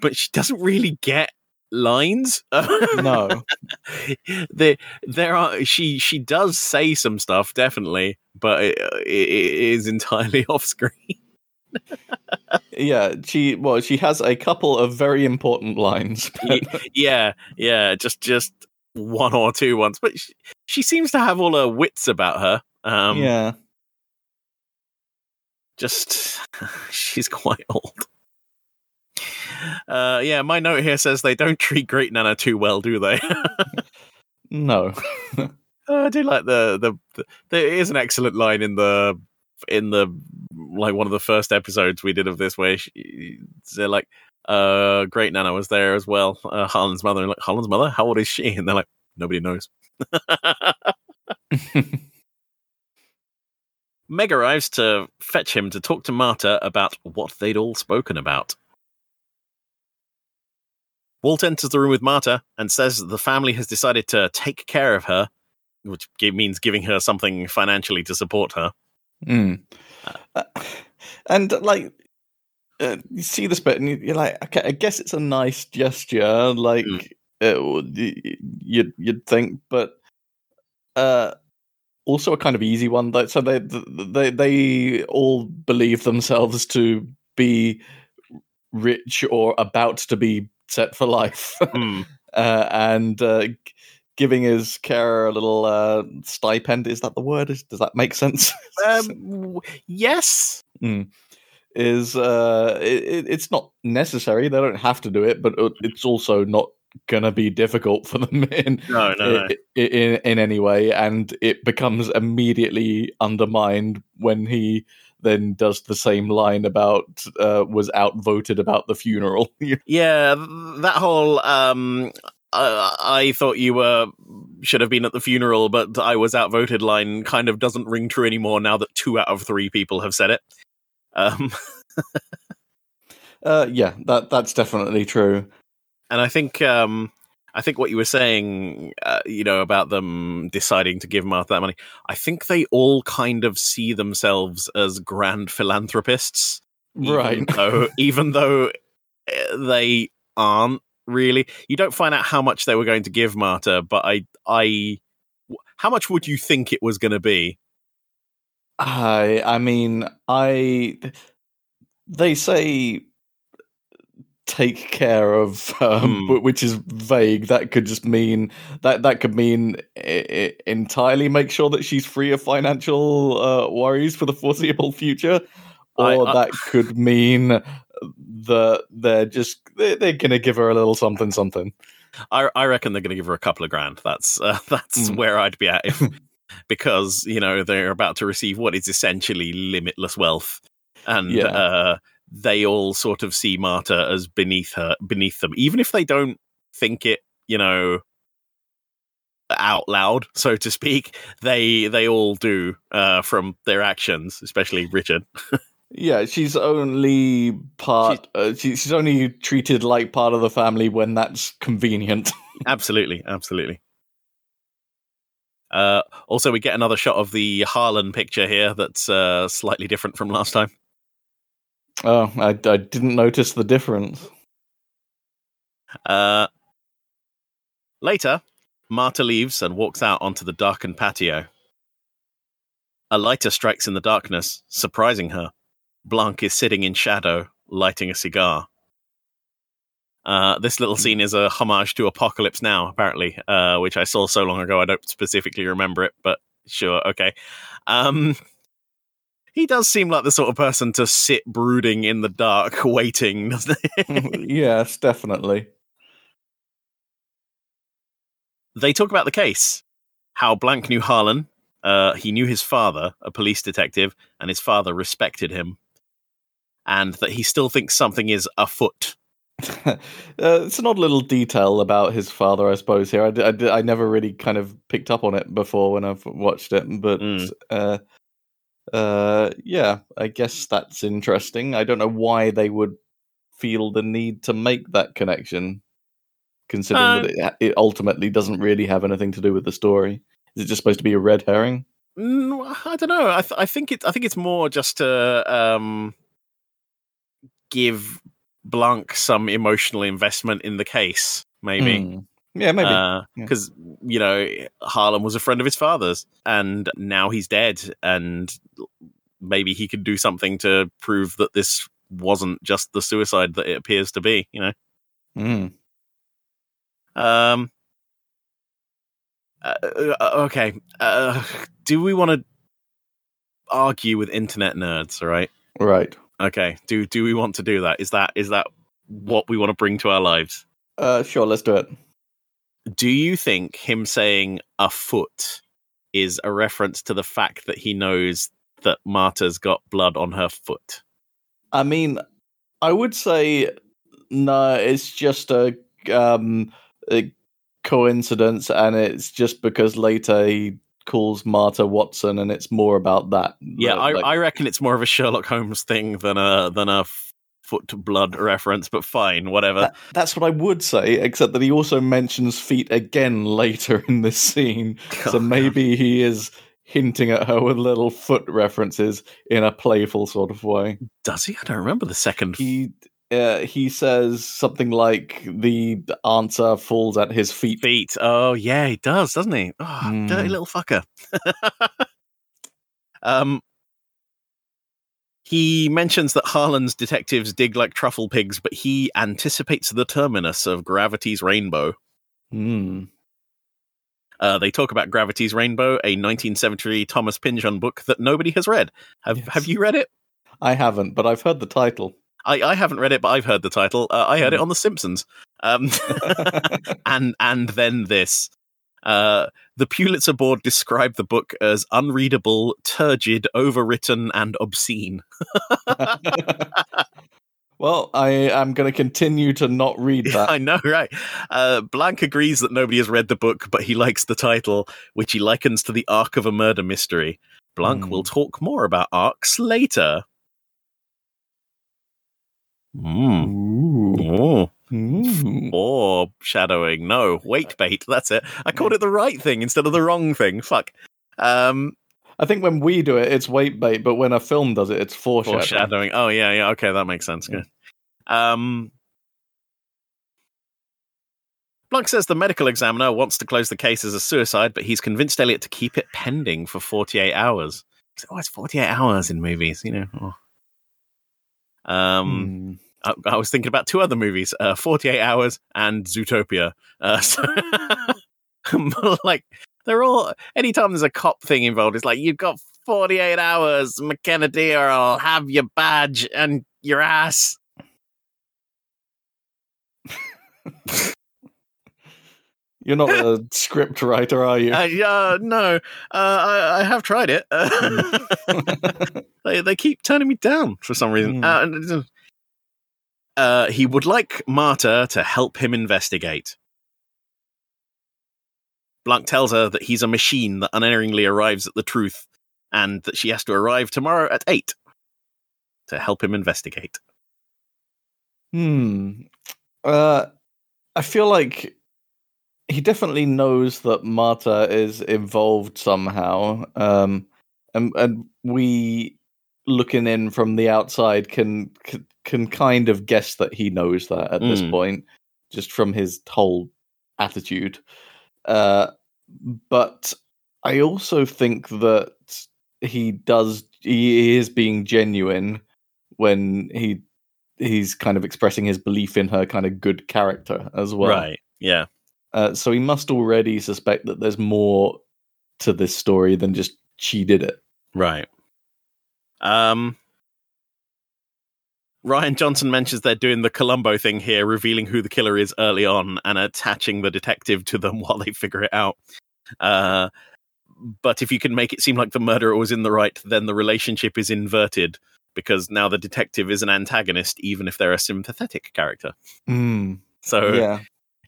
but she doesn't really get lines. no. there, there are she she does say some stuff definitely, but it, it, it is entirely off screen. Yeah, she well, she has a couple of very important lines. Y- yeah, yeah, just just one or two ones, but she, she seems to have all her wits about her. Um, yeah. Just she's quite old. Uh, yeah, my note here says they don't treat Great Nana too well, do they? No. Oh, I do like the, the the there is an excellent line in the in the like one of the first episodes we did of this where she, they're like uh great nana was there as well uh, harlan's mother and like harlan's mother how old is she and they're like nobody knows meg arrives to fetch him to talk to marta about what they'd all spoken about walt enters the room with marta and says the family has decided to take care of her which means giving her something financially to support her. Mm. Uh, and like, uh, you see this bit, and you- you're like, okay, I guess it's a nice gesture. Like, Mm. it you'd you'd think, but uh, also a kind of easy one. That so they they they all believe themselves to be rich or about to be set for life, Hmm. uh, and. Uh, Giving his carer a little uh, stipend is that the word? Is, does that make sense? um, yes. is uh it, it- it's not necessary they don't have to do it but it's also not gonna be difficult for them in No, no, no. i- i- in, in any way and it becomes immediately undermined when he then does the same line about uh was outvoted about the funeral Yeah, that whole um uh, I thought you were should have been at the funeral, but I was outvoted line kind of doesn't ring true anymore now that two out of three people have said it. Um, uh yeah that that's definitely true and I think um, I think what you were saying, uh, you know, about them deciding to give Martha that money. I think they all kind of see themselves as grand philanthropists, even right though even though they aren't really. You don't find out how much they were going to give Martha, but I, I, how much would you think it was going to be? I I mean I they say take care of um, wh- which is vague that could just mean that that could mean i- i- entirely make sure that she's free of financial uh, worries for the foreseeable future I- or I- that could mean that they're just they're, they're gonna give her a little something something I, I reckon they're going to give her a couple of grand. That's uh, that's Mm. where I'd be at if, because you know they're about to receive what is essentially limitless wealth, and Yeah. uh, they all sort of see Marta as beneath her, beneath them, even if they don't think it, you know, out loud, so to speak. They they all do uh, from their actions, especially Richard. Yeah, she's only part. uh, she, she's only treated like part of the family when that's convenient. absolutely, absolutely. Uh, also, we get another shot of the Harlan picture here that's uh, slightly different from last time. Oh, I, I didn't notice the difference. Uh, later, Marta leaves and walks out onto the darkened patio. A lighter strikes in the darkness, surprising her. Blanc is sitting in shadow, lighting a cigar. Uh, this little scene is a homage to Apocalypse Now, apparently, uh, which I saw so long ago I don't specifically remember it, but sure, okay. Um, he does seem like the sort of person to sit brooding in the dark, waiting, doesn't he? yes, definitely. they talk about the case. How Blanc knew Harlan. Uh, he knew his father, a police detective, and his father respected him. And that he still thinks something is afoot. uh, it's an odd little detail about his father, I suppose. Here, I never really kind of picked up on it before when I've watched it, but Mm. uh, uh, yeah, I guess that's interesting. I don't know why they would feel the need to make that connection, considering that it, it ultimately doesn't really have anything to do with the story. Is it just supposed to be a red herring? Mm, I don't know. I, th- I think it. I think it's more just to um, give Blanc some emotional investment in the case, maybe. Hmm. Yeah, maybe. yeah. because you know Harlan was a friend of his father's, and now he's dead, and maybe he could do something to prove that this wasn't just the suicide that it appears to be. You know, Mm. um, uh, uh, okay. Uh, do we want to argue with internet nerds? All right. Right. Okay. Do do we want to do that? Is that is that what we want to bring to our lives? Uh, sure, let's do it. Do you think him saying a foot is a reference to the fact that he knows that Marta's got blood on her foot? I mean, I would say no. It's just a, um, a coincidence, and it's just because later he calls Marta Watson, and it's more about that. Yeah, I, I reckon it's more of a Sherlock Holmes thing than a than a foot to blood reference. But fine, whatever. that- that's what I would say. Except that he also mentions feet again later in this scene, so Oh, maybe he is hinting at her with little foot references in a playful sort of way. Does he? I don't remember the second. He. Uh, he says something like the answer falls at his feet. feet. Oh yeah, he does, doesn't he? Oh, Hmm. dirty little fucker. um, he mentions that Harlan's detectives dig like truffle pigs, but he anticipates the terminus of Gravity's Rainbow. Hmm. Uh, they talk about Gravity's Rainbow, a 1973 Thomas Pynchon book that nobody has read. Have Yes. Have you read it? I haven't, but I've heard the title. I, I haven't read it, but I've heard the title. Uh, I heard it Hmm. on The Simpsons. Um, and and then this. Uh, the Pulitzer Board described the book as unreadable, turgid, overwritten, and obscene. well, I am going to continue to not read that. I know, right? Uh, Blanc agrees that nobody has read the book, but he likes the title, which he likens to the arc of a murder mystery. Blanc Hmm. will talk more about arcs later. Mm. Ooh. Oh. Ooh. Or shadowing. No, wait bait. That's it. I called it the right thing instead of the wrong thing. Fuck. Um, I think when we do it, it's weight bait, but when a film does it, it's foreshadowing. foreshadowing. Oh yeah, yeah. Okay, that makes sense. Good. Um, Blanc says the medical examiner wants to close the case as a suicide, but he's convinced Elliot to keep it pending for 48 hours. He's like, Oh, it's 48 hours in movies, you know. Oh. Um, Hmm. I, I was thinking about two other movies, uh, 48 Hours and Zootopia. Uh, so, like, they're all, anytime there's a cop thing involved, it's like, you've got 48 hours, McKenna dear, or I'll have your badge and your ass. You're not a script writer, are you? Uh, yeah, no, uh, I, I have tried it. Uh, they, they keep turning me down for some reason. Hmm. Uh, uh, he would like Marta to help him investigate. Blanc tells her that he's a machine that unerringly arrives at the truth and that she has to arrive tomorrow at 8 to help him investigate. Hmm. Uh, I feel like he definitely knows that Marta is involved somehow. Um, and and we looking in from the outside can can, can kind of guess that he knows that at this Mm. point, just from his whole attitude. Uh, but I also think that he does he is being genuine when he he's kind of expressing his belief in her kind of good character as well. right. Yeah. Uh, so he must already suspect that there's more to this story than just she did it. Right. Um Rian Johnson mentions they're doing the Columbo thing here, revealing who the killer is early on and attaching the detective to them while they figure it out. Uh, but if you can make it seem like the murderer was in the right, then the relationship is inverted because now the detective is an antagonist, even if they're a sympathetic character. Mm, So yeah.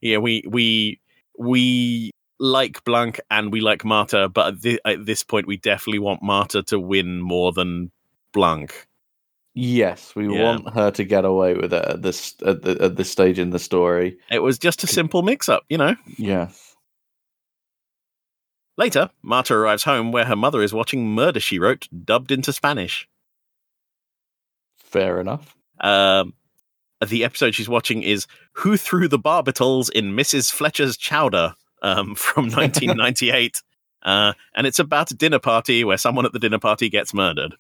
yeah, we we we like Blanc and we like Marta, but at, thi- at this point, we definitely want Marta to win more than Blanc. Yes, we Yeah. want her to get away with it at this at, the, at this stage in the story. It was just a simple mix-up, you know. Yes. Later, Marta arrives home where her mother is watching Murder She Wrote, dubbed into Spanish. Fair enough. Um, the episode she's watching is "Who Threw the Barbitals in Mrs. Fletcher's Chowder" um, from 1998, uh, and it's about a dinner party where someone at the dinner party gets murdered.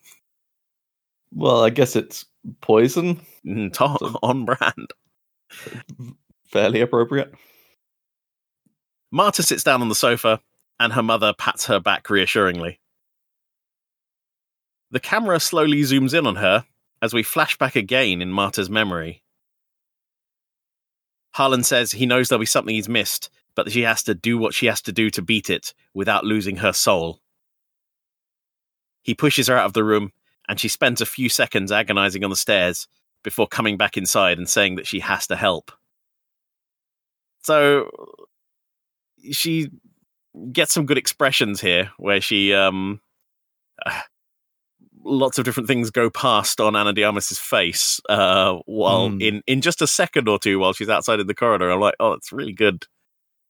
Well, I guess it's poison. Mm, to- on brand. Fairly appropriate. Marta sits down on the sofa, and her mother pats her back reassuringly. The camera slowly zooms in on her as we flash back again in Marta's memory. Harlan says he knows there'll be something he's missed, but she has to do what she has to do to beat it without losing her soul. He pushes her out of the room, and she spends a few seconds agonizing on the stairs before coming back inside and saying that she has to help. So she gets some good expressions here where she um lots of different things go past on Ana de Armas's face uh while Hmm. in in just a second or two while she's outside in the corridor I'm like oh it's really good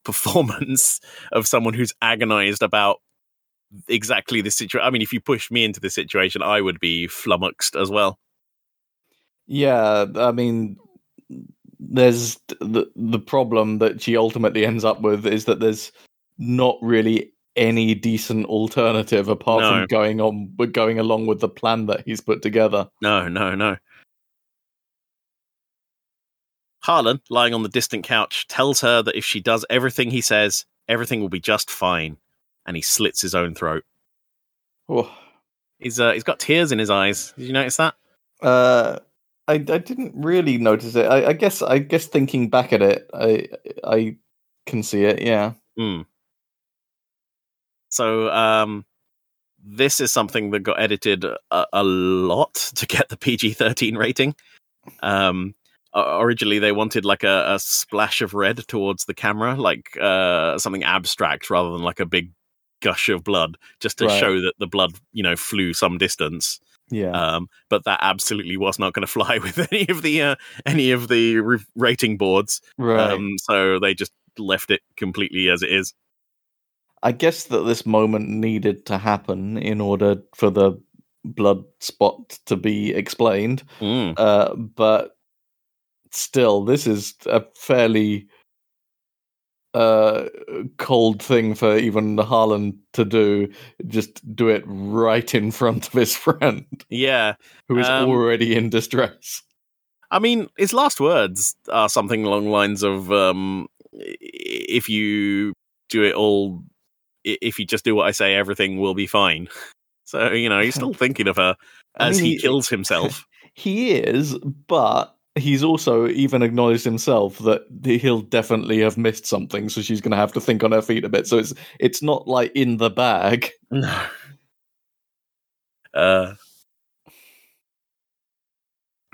performance of someone who's agonized about exactly the situation I mean if you push me into the situation I would be flummoxed as well Yeah, I mean, there's the the problem that she ultimately ends up with is that there's not really any decent alternative apart No. from going on going along with the plan that he's put together. No, no, no. Harlan, lying on the distant couch, tells her that if she does everything he says, everything will be just fine, and he slits his own throat. Oh. He's uh, he's got tears in his eyes. Did you notice that? Uh, I I didn't really notice it. I, I guess I guess thinking back at it, I I can see it. Yeah. Hmm. So, um, this is something that got edited a, a lot to get the PG thirteen rating. Um, originally they wanted like a, a splash of red towards the camera, like uh, something abstract rather than like a big gush of blood, just to Right. show that the blood, you know, flew some distance. Yeah. Um, but that absolutely was not going to fly with any of the uh, any of the re- rating boards. right. Um, so they just left it completely as it is. I guess that this moment needed to happen in order for the blood spot to be explained. Mm. Uh, but still, this is a fairly uh cold thing for even Harlan to do just do it right in front of his friend Yeah, who is Um, already in distress I mean, his last words are something along the lines of, um, "If you do it all, if you just do what I say, everything will be fine." So you know, he's still thinking of her I as mean, he kills himself. he is but he's also even acknowledged himself that he'll definitely have missed something so she's going to have to think on her feet a bit so it's it's not like in the bag no. Uh,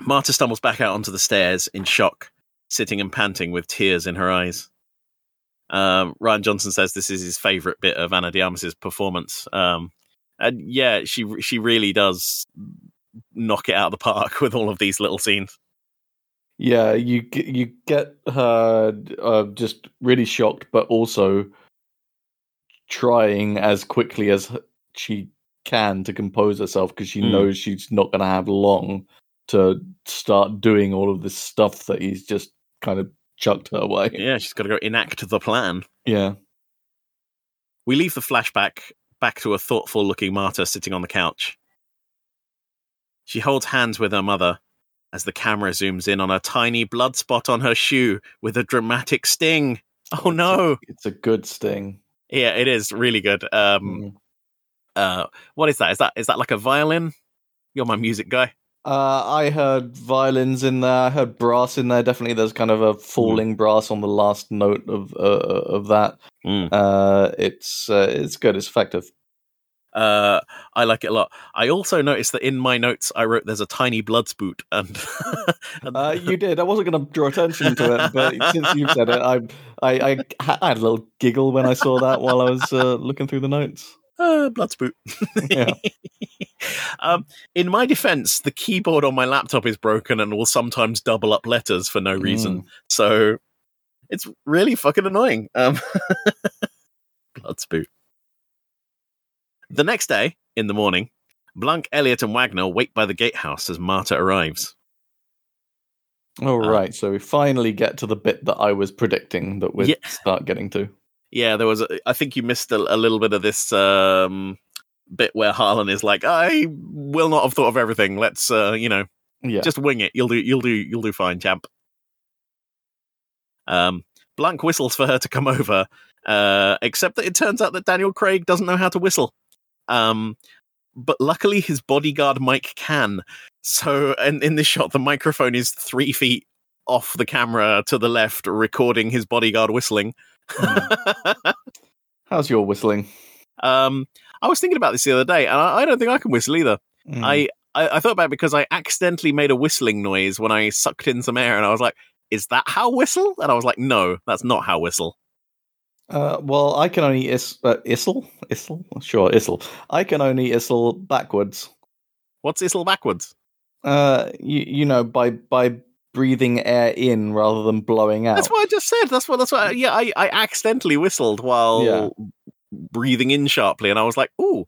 Marta stumbles back out onto the stairs in shock, sitting and panting with tears in her eyes. Um, Rian Johnson says this is his favorite bit of Ana de Armas's performance. Um, and yeah, she she really does knock it out of the park with all of these little scenes. Yeah, you you get her uh, just really shocked, but also trying as quickly as she can to compose herself because she Mm. knows she's not going to have long to start doing all of this stuff that he's just kind of chucked her way. Yeah, she's got to go enact the plan. Yeah. We leave the flashback back to a thoughtful looking Marta sitting on the couch. She holds hands with her mother as the camera zooms in on a tiny blood spot on her shoe with a dramatic sting. Oh no. It's a good sting. Yeah, it is really good. Um Mm. uh what is that? Is that is that like a violin? You're my music guy. Uh, I heard violins in there. I heard brass in there. Definitely, there's kind of a falling brass on the last note of uh, of that. Mm. Uh, it's uh, it's good. It's effective. Uh I like it a lot. I also noticed that in my notes I wrote there's a tiny blood spoot and, and Uh, you did. I wasn't going to draw attention to it, but since you've said it, I, I I I had a little giggle when I saw that while I was uh, looking through the notes. uh, blood spoot. Yeah. um, in my defense, the keyboard on my laptop is broken and will sometimes double up letters for no reason. So it's really fucking annoying. Um, blood spoot. The next day, in the morning, Blanc, Elliot, and Wagner wait by the gatehouse as Marta arrives. All Uh, right, so we finally get to the bit that I was predicting that we'd Yeah. start getting to. Yeah, there was. A, I think you missed a, a little bit of this um, bit where Harlan is like, "I will not have thought of everything. Let's, uh, you know, Yeah, just wing it. You'll do. You'll do. You'll do fine, champ." Um, Blanc whistles for her to come over, uh, except that it turns out that Daniel Craig doesn't know how to whistle. Um, but luckily, his bodyguard Mike can. So, and in this shot, the microphone is three feet off the camera to the left, recording his bodyguard whistling. how's your whistling? Um, I was thinking about this the other day, and I, I don't think I can whistle either. Mm. I, I I thought about it because I accidentally made a whistling noise when I sucked in some air, and I was like, "Is that how whistle?" And I was like, "No, that's not how whistle." Uh, well, I can only is uh, sure istle. I can only istle backwards. What's whistle backwards? Uh, you you know by by breathing air in rather than blowing out. That's what I just said. That's what. That's what. I, yeah, I, I accidentally whistled while Yeah. breathing in sharply, and I was like, "Ooh."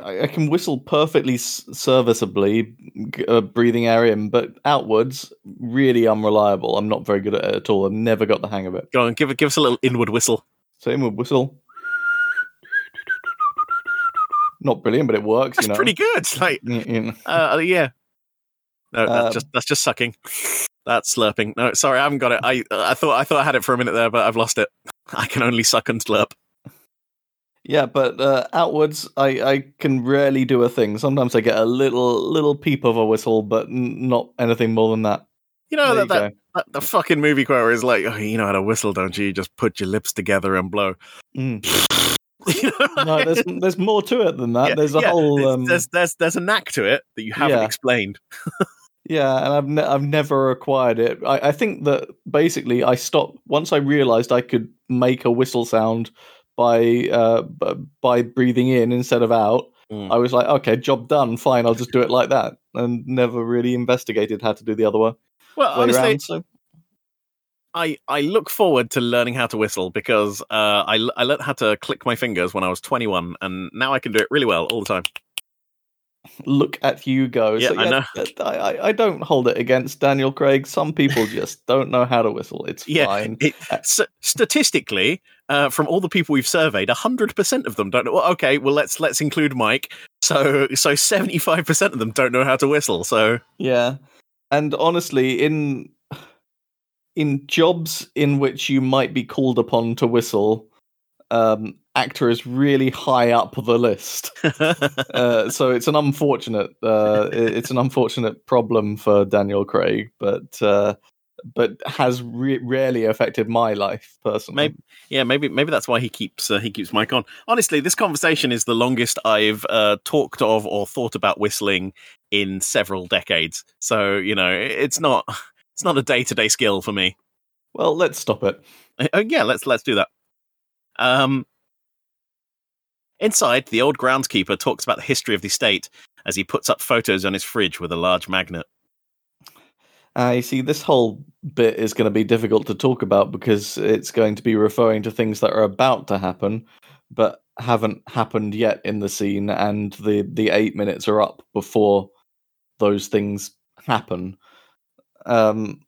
I, I can whistle perfectly serviceably, uh, breathing air in, but outwards, really unreliable. I'm not very good at it at all. I've never got the hang of it. Go on, give it- give us a little inward whistle. Same with whistle. Not brilliant, but it works. That's you know. pretty good. Like, you know. uh, yeah. No, that's Um, just that's just sucking. That's slurping. No, sorry, I haven't got it. I I thought I thought I had it for a minute there, but I've lost it. I can only suck and slurp. Yeah, but uh, outwards, I, I can rarely do a thing. Sometimes I get a little little peep of a whistle, but n- not anything more than that. You know that, you that, that the fucking movie quote is like, oh, you know how to whistle, don't you? You just put your lips together and blow. Mm. You know? No, there's there's more to it than that. Yeah, there's a yeah, whole there's, um, there's there's there's a knack to it that you haven't Yeah. explained. Yeah, and I've ne- I've never acquired it. I, I think that basically I stopped once I realized I could make a whistle sound by uh by breathing in instead of out. Mm. I was like, okay, job done. Fine, I'll just do it like that, and never really investigated how to do the other one. Well, honestly, around. So I, I look forward to learning how to whistle because uh, I, I learned how to click my fingers when I was 21, and now I can do it really well all the time. look at you go. Yeah, so, I know. I, I don't hold it against Daniel Craig. Some people just don't know how to whistle. It's Yeah, fine. It, s- statistically, uh, from all the people we've surveyed, 100% of them don't know. Well, okay, well let's let's include Mike. So so 75% of them don't know how to whistle. So Yeah. And honestly, in in jobs in which you might be called upon to whistle, um, actor is really high up the list. Uh, so it's an unfortunate uh, it's an unfortunate problem for Daniel Craig, but uh, but has re- rarely affected my life personally. Maybe- yeah, maybe maybe that's why he keeps uh, he keeps Mike on. Honestly, this conversation is the longest I've uh, talked of or thought about whistling in several decades. So you know, it's not it's not a day to day skill for me. Well, let's stop it. Oh yeah, let's let's do that. Um, inside, the old groundskeeper talks about the history of the estate as he puts up photos on his fridge with a large magnet. You see, this whole bit is going to be difficult to talk about because it's going to be referring to things that are about to happen, but haven't happened yet in the scene, and the the eight minutes are up before those things happen. Um,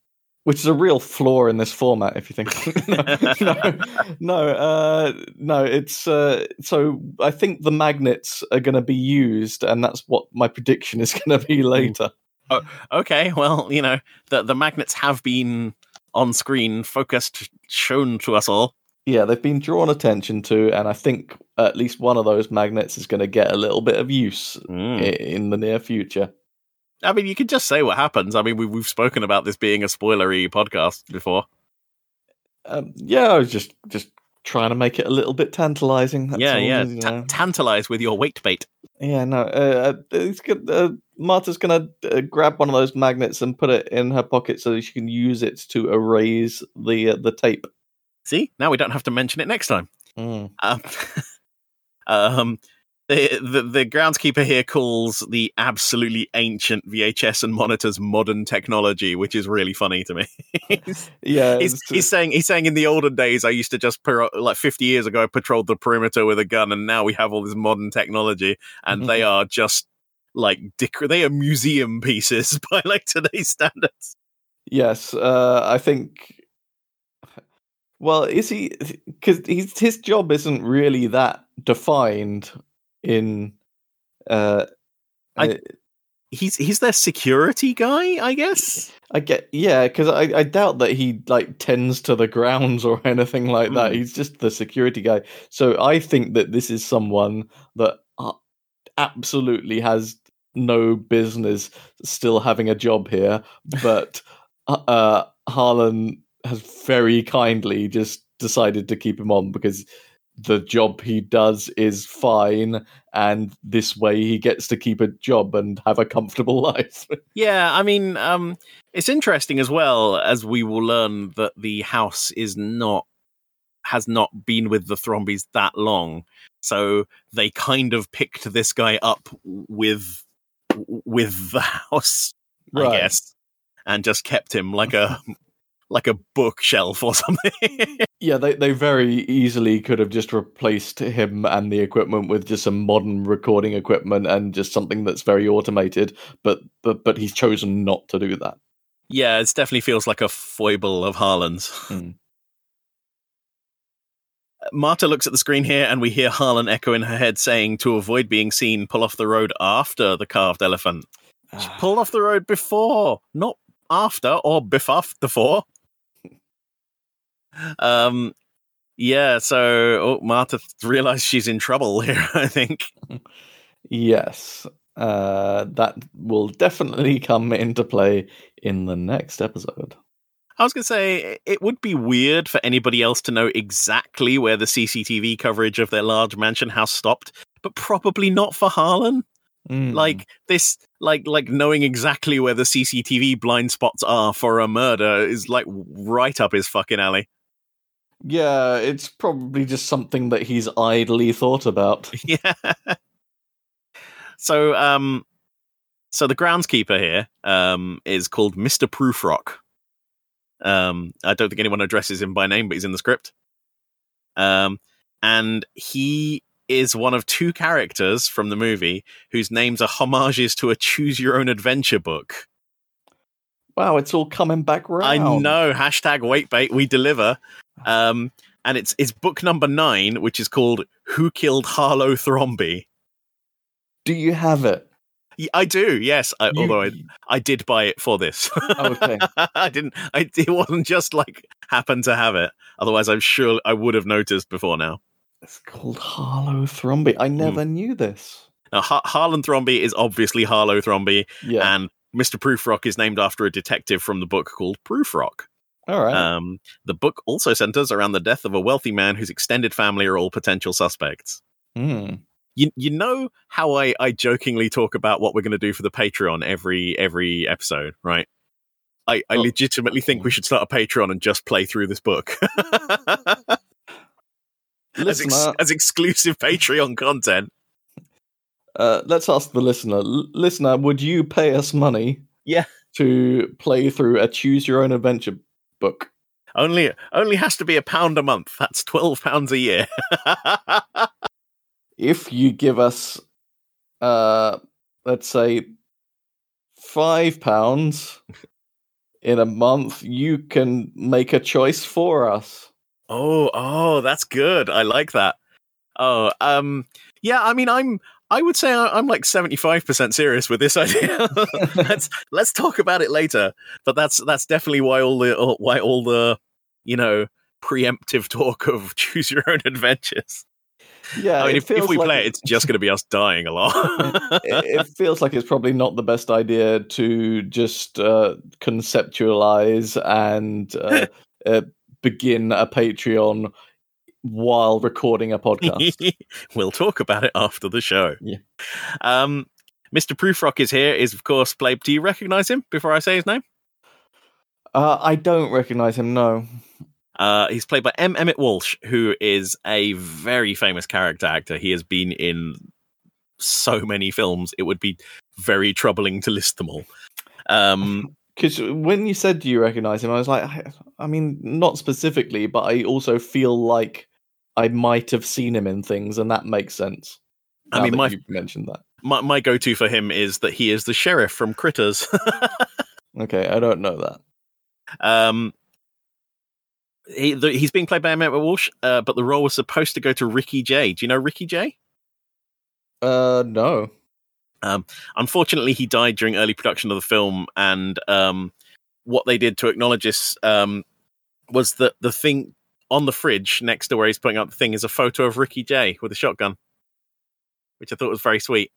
which is a real flaw in this format, if you think. no, no, no, uh, no, It's uh, so I think the magnets are going to be used, and that's what my prediction is going to be later. Oh, okay. Well, you know, the the magnets have been on screen, focused, shown to us all. Yeah, they've been drawn attention to, and I think at least one of those magnets is going to get a little bit of use Mm. in the near future. I mean, you could just say what happens. I mean, we, we've spoken about this being a spoilery podcast before. Um, yeah, I was just just trying to make it a little bit tantalizing. that's yeah, all, yeah. you know. tantalize with your weight bait. Yeah, no. Uh, uh, it's good. Uh, Marta's gonna uh, grab one of those magnets and put it in her pocket so that she can use it to erase the uh, the tape. See, now we don't have to mention it next time. Mm. Um, um, the, the the groundskeeper here calls the absolutely ancient VHS and monitors modern technology, which is really funny to me. he's, Yeah, he's, he's saying he's saying in the olden days I used to just par- like 50 years ago I patrolled the perimeter with a gun, and now we have all this modern technology, and they are just like dec- they are museum pieces by like today's standards. yes. Uh, I think. Well, is he? Because his his job isn't really that defined in. Uh, I- uh, He's he's their security guy, I guess. I get yeah, because I, I doubt that he like tends to the grounds or anything like that. Mm. He's just the security guy. So I think that this is someone that uh, absolutely has no business still having a job here, but uh, uh, Harlan has very kindly just decided to keep him on because the job he does is fine, and this way he gets to keep a job and have a comfortable life. Yeah, I mean, um, it's interesting as well as we will learn that the house is not has not been with the Thrombeys that long, so they kind of picked this guy up with with the house, I guess, and just kept him like a like a bookshelf or something. Yeah, they, they very easily could have just replaced him and the equipment with just some modern recording equipment and just something that's very automated, but but but he's chosen not to do that. yeah, it definitely feels like a foible of Harlan's. Mm. Marta looks at the screen here, and we hear Harlan echo in her head saying, "To avoid being seen, pull off the road after the carved elephant." She pulled off the road before, not after or before. before. um, yeah. So oh, Marta realized she's in trouble here. I think. Yes, uh, that will definitely come into play in the next episode. I was going to say it would be weird for anybody else to know exactly where the CCTV coverage of their large mansion house stopped, but probably not for Harlan. Mm. like this like like knowing exactly where the cctv blind spots are for a murder is like right up his fucking alley yeah, it's probably just something that he's idly thought about. yeah so um so the groundskeeper here um is called mr proofrock um i don't think anyone addresses him by name but he's in the script um and he is one of two characters from the movie whose names are homages to a choose your own adventure book Wow, it's all coming back round. I know. Hashtag waitbait. We deliver. Um, and it's it's book number nine, which is called "Who Killed Harlowe Thrombey." Do you have it? I do. Yes. I, You- although I, I did buy it for this. okay. I didn't. I, it wasn't just like happened to have it. Otherwise, I'm sure I would have noticed before now. It's called Harlowe Thrombey. I never knew this. Now, Har- Harlan Thrombey is obviously Harlowe Thrombey, Yeah. and Mr. Proofrock is named after a detective from the book called Proofrock. All right. Um, the book also centers around the death of a wealthy man whose extended family are all potential suspects. Hmm. You you know how I I jokingly talk about what we're going to do for the Patreon every every episode, right? I, I legitimately think we should start a Patreon and just play through this book as, ex- as exclusive Patreon content. uh, let's ask the listener. L- listener, would you pay us money? Yeah. To play through a choose your own adventure book. Only only has to be a pound a month. That's twelve pounds a year. If you give us, uh, let's say, five pounds in a month, you can make a choice for us. Oh, oh, that's good. I like that. Oh, um, yeah. I mean, I'm. I would say I'm like seventy five percent serious with this idea. let's let's talk about it later. But that's that's definitely why all the all- why all the you know preemptive talk of choose your own adventures. Yeah, I mean, if, if we like play it, it's just going to be us dying a lot. it, it feels like it's probably not the best idea to just uh, conceptualize and uh, uh, begin a Patreon while recording a podcast. we'll talk about it after the show. Yeah. Um, Mr. Proofrock is here. Is of course played. Do you recognize him? Before I say his name, Uh, I don't recognize him. No. Uh, he's played by M. Emmet Walsh, who is a very famous character actor. He has been in so many films; it would be very troubling to list them all. Um, Because when you said do you recognize him, I was like, I, I mean, not specifically, but I also feel like I might have seen him in things, and that makes sense. I mean, my- you mentioned that. my my go to for him is that he is the sheriff from Critters. Okay, I don't know that. Um, he, the, he's being played by Emmet Walsh, uh, but the role was supposed to go to Ricky Jay. Do you know Ricky Jay? Uh, no. Um, Unfortunately, he died during early production of the film, and um, what they did to acknowledge this um, was that the thing on the fridge next to where he's putting up the thing is a photo of Ricky Jay with a shotgun, which I thought was very sweet.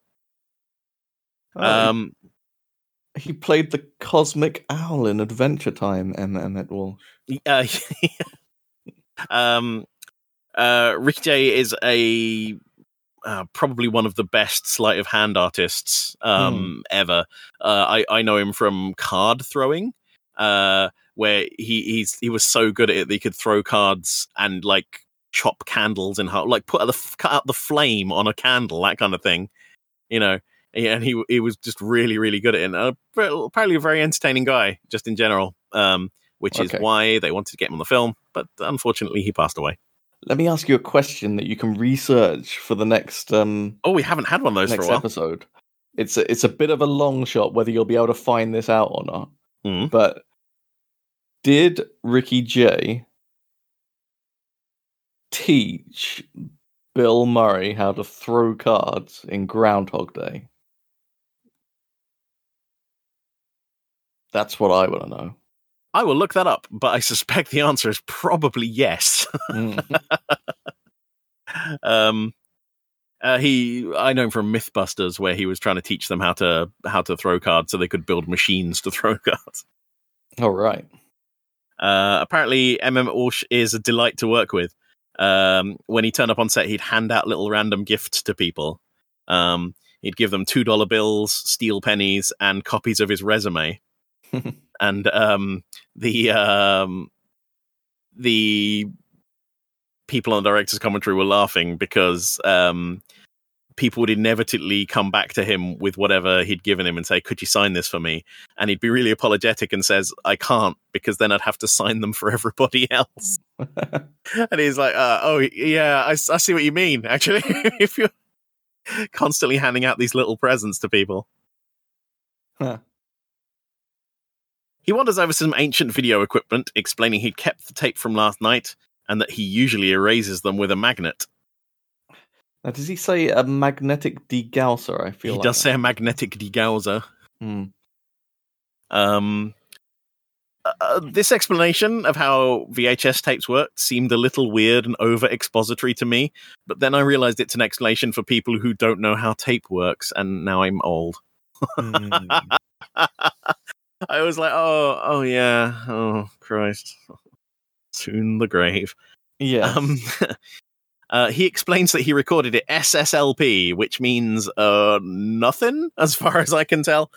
Oh, Um, he played the cosmic owl in Adventure Time. M. Emmet Walsh. Uh, um, uh, Ricky Jay is a uh, probably one of the best sleight of hand artists um, ever. Uh, I I know him from card throwing, uh, where he he's he was so good at it that he could throw cards and like chop candles in half, like put out the cut out the flame on a candle, that kind of thing. You know. Yeah, and he he was just really really good at it. And uh, apparently a very entertaining guy, just in general. Um, which is why they wanted to get him on the film, but unfortunately he passed away. Let me ask you a question that you can research for the next um Oh, we haven't had one of those for a next while. episode. It's a, it's a bit of a long shot whether you'll be able to find this out or not. Mhm. But did Ricky Jay teach Bill Murray how to throw cards in Groundhog Day? That's what I want to know. I will look that up, but I suspect the answer is probably yes. Mm. um, uh, he, I know him from MythBusters, where he was trying to teach them how to how to throw cards so they could build machines to throw cards. All right. Uh, apparently, M.M. Walsh is a delight to work with. Um, when he turned up on set, he'd hand out little random gifts to people. Um, he'd give them two dollar bills, steel pennies, and copies of his resume. And um, the um, the people on the director's commentary were laughing because um, people would inevitably come back to him with whatever he'd given him and say, "Could you sign this for me?" And he'd be really apologetic and says, "I can't because then I'd have to sign them for everybody else." and he's like, uh, "Oh yeah, I, I see what you mean. Actually, if you're constantly handing out these little presents to people." Huh. He wanders over some ancient video equipment, explaining he'd kept the tape from last night and that he usually erases them with a magnet. Now, does he say a magnetic degausser? I feel He like does that. say a magnetic degausser. Hmm. Um, uh, this explanation of how VHS tapes worked seemed a little weird and over expository to me, but then I realized it's an explanation for people who don't know how tape works, and now I'm old. Hmm. I was like, oh, oh yeah, oh Christ, soon the grave. Yeah. Um, Uh, he explains that he recorded it SSLP, which means uh, nothing, as far as I can tell.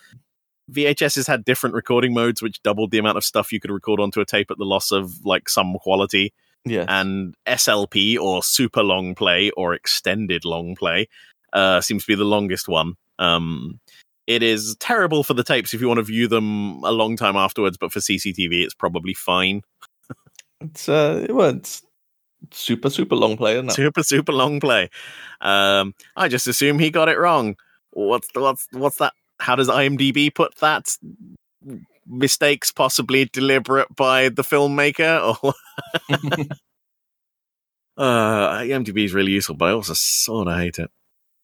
VHS has had different recording modes, which doubled the amount of stuff you could record onto a tape at the loss of like some quality. Yeah. And SLP or super long play or extended long play uh, seems to be the longest one. Um, it is terrible for the tapes if you want to view them a long time afterwards, but for CCTV, it's probably fine. It's uh, well, it's super super long play, isn't it? Super super long play. Um, I just assume he got it wrong. What's what's what's that? How does IMDb put that? Mistakes possibly deliberate by the filmmaker, or uh, IMDb is really useful, but I also sort of hate it.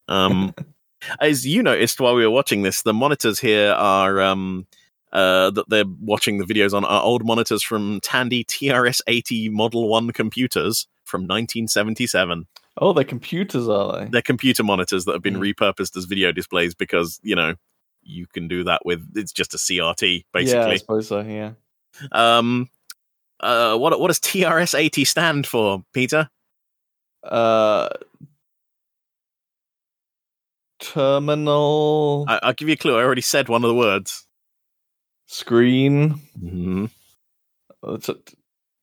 Um, as you noticed while we were watching this, the monitors here are um, uh, that they're watching the videos on are old monitors from Tandy TRS-80 Model One computers from 1977. Oh, they're computers, are they? They're computer monitors that have been Mm. repurposed as video displays because you know you can do that with it's just a CRT basically. Yeah, I suppose so. Yeah. um, uh, what what does TRS-80 stand for, Peter? Uh, terminal I, I'll give you a clue. I already said one of the words. screen. hmm Uh, t-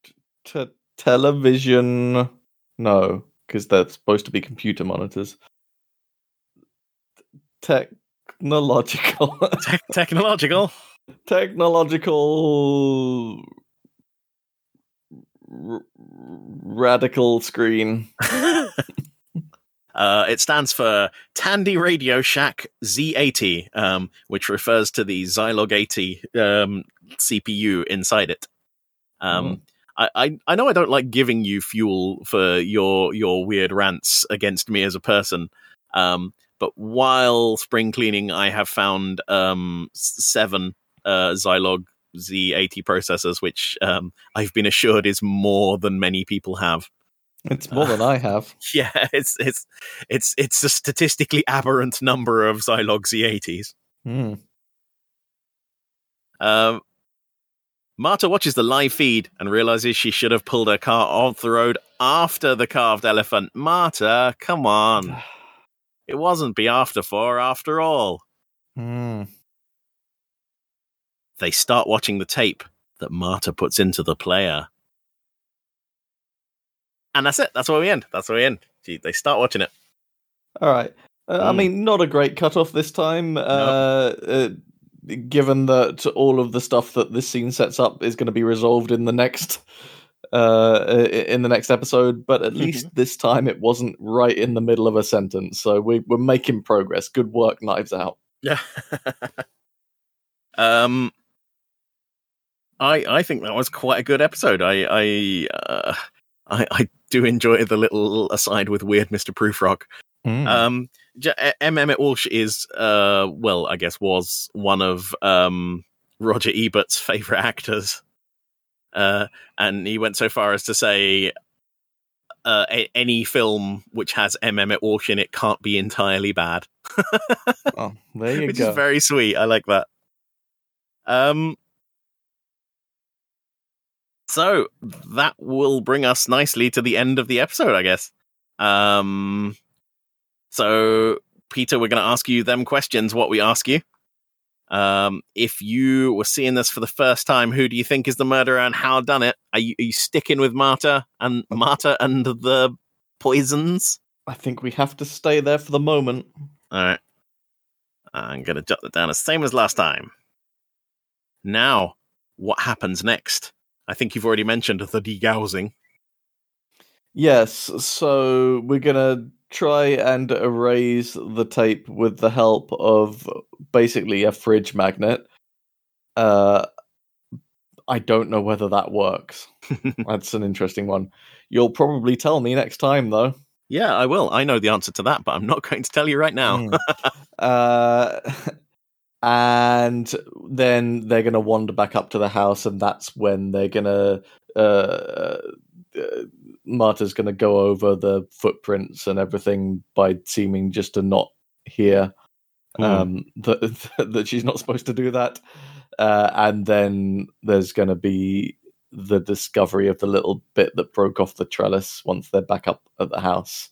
t- t- television. No, because they're supposed to be computer monitors. Technological. Te- technological. technological r- radical screen. Uh, it stands for Tandy Radio Shack Z80, um, which refers to the Zilog 80 um, CPU inside it. Um, I, I, I know I don't like giving you fuel for your your weird rants against me as a person, um, but while spring cleaning, I have found um, seven uh, Zilog Z80 processors, which um, I've been assured is more than many people have. It's more than I have. Yeah, it's it's it's it's a statistically aberrant number of Zilog Z80s. Hmm. Um, Marta watches the live feed and realizes she should have pulled her car off the road after the carved elephant. Marta, come on. It wasn't be after four after all. Hmm. They start watching the tape that Marta puts into the player. And that's it. That's where we end. That's where we end. Gee, They start watching it. All right. Uh, I Mm. mean, not a great cutoff this time. Uh, uh, given that all of the stuff that this scene sets up is going to be resolved in the next uh in the next episode but at least this time it wasn't right in the middle of a sentence so we, we're making progress good work knives out Yeah. um, I I think that was quite a good episode. I I uh, I, I do enjoy the little aside with weird Mister Proofrock. Um, J- E- M. Emmet Walsh is uh well, I guess was one of um Roger Ebert's favorite actors. Uh, and he went so far as to say. Uh, a- any film which has M. Emmet Walsh in it can't be entirely bad. oh, there you which go is very sweet. I like that. Um, so that will bring us nicely to the end of the episode, I guess. Um, so Peter, we're going to ask you them questions. What we ask you. Um, if you were seeing this for the first time, who do you think is the murderer and how done it? Are you, are you sticking with Marta and Marta and the poisons? i think we have to stay there for the moment All right. I'm going to jot that down as same as last time. Now, what happens next? I think you've already mentioned the degaussing. Yes, so we're gonna try and erase the tape with the help of basically a fridge magnet. Uh, I don't know whether that works. That's an interesting one. You'll probably tell me next time, though. yeah, I will. I know the answer to that, but I'm not going to tell you right now. Mm. uh, and then they're gonna wander back up to the house, and that's when they're gonna. Uh, uh, Marta's gonna go over the footprints and everything by seeming just to not hear Hmm. um, that that she's not supposed to do that. Uh, and then there's going to be the discovery of the little bit that broke off the trellis once they're back up at the house,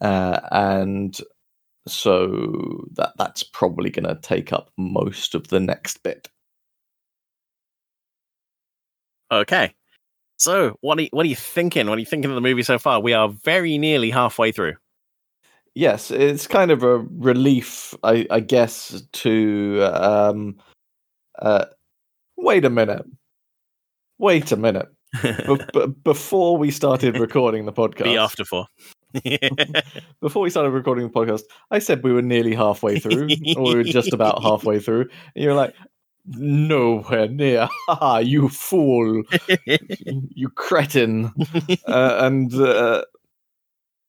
uh, and so that that's probably going to take up most of the next bit. Okay. So, what are you, what are you thinking? What are you thinking of the movie so far? We are very nearly halfway through. Yes, it's kind of a relief, I, I guess, to um, uh, wait a minute, wait a minute. b- b- before we started recording the podcast, Be after four. before we started recording the podcast, I said we were nearly halfway through, or we were just about halfway through, and you're like, nowhere near. You fool, you cretin, uh, and uh,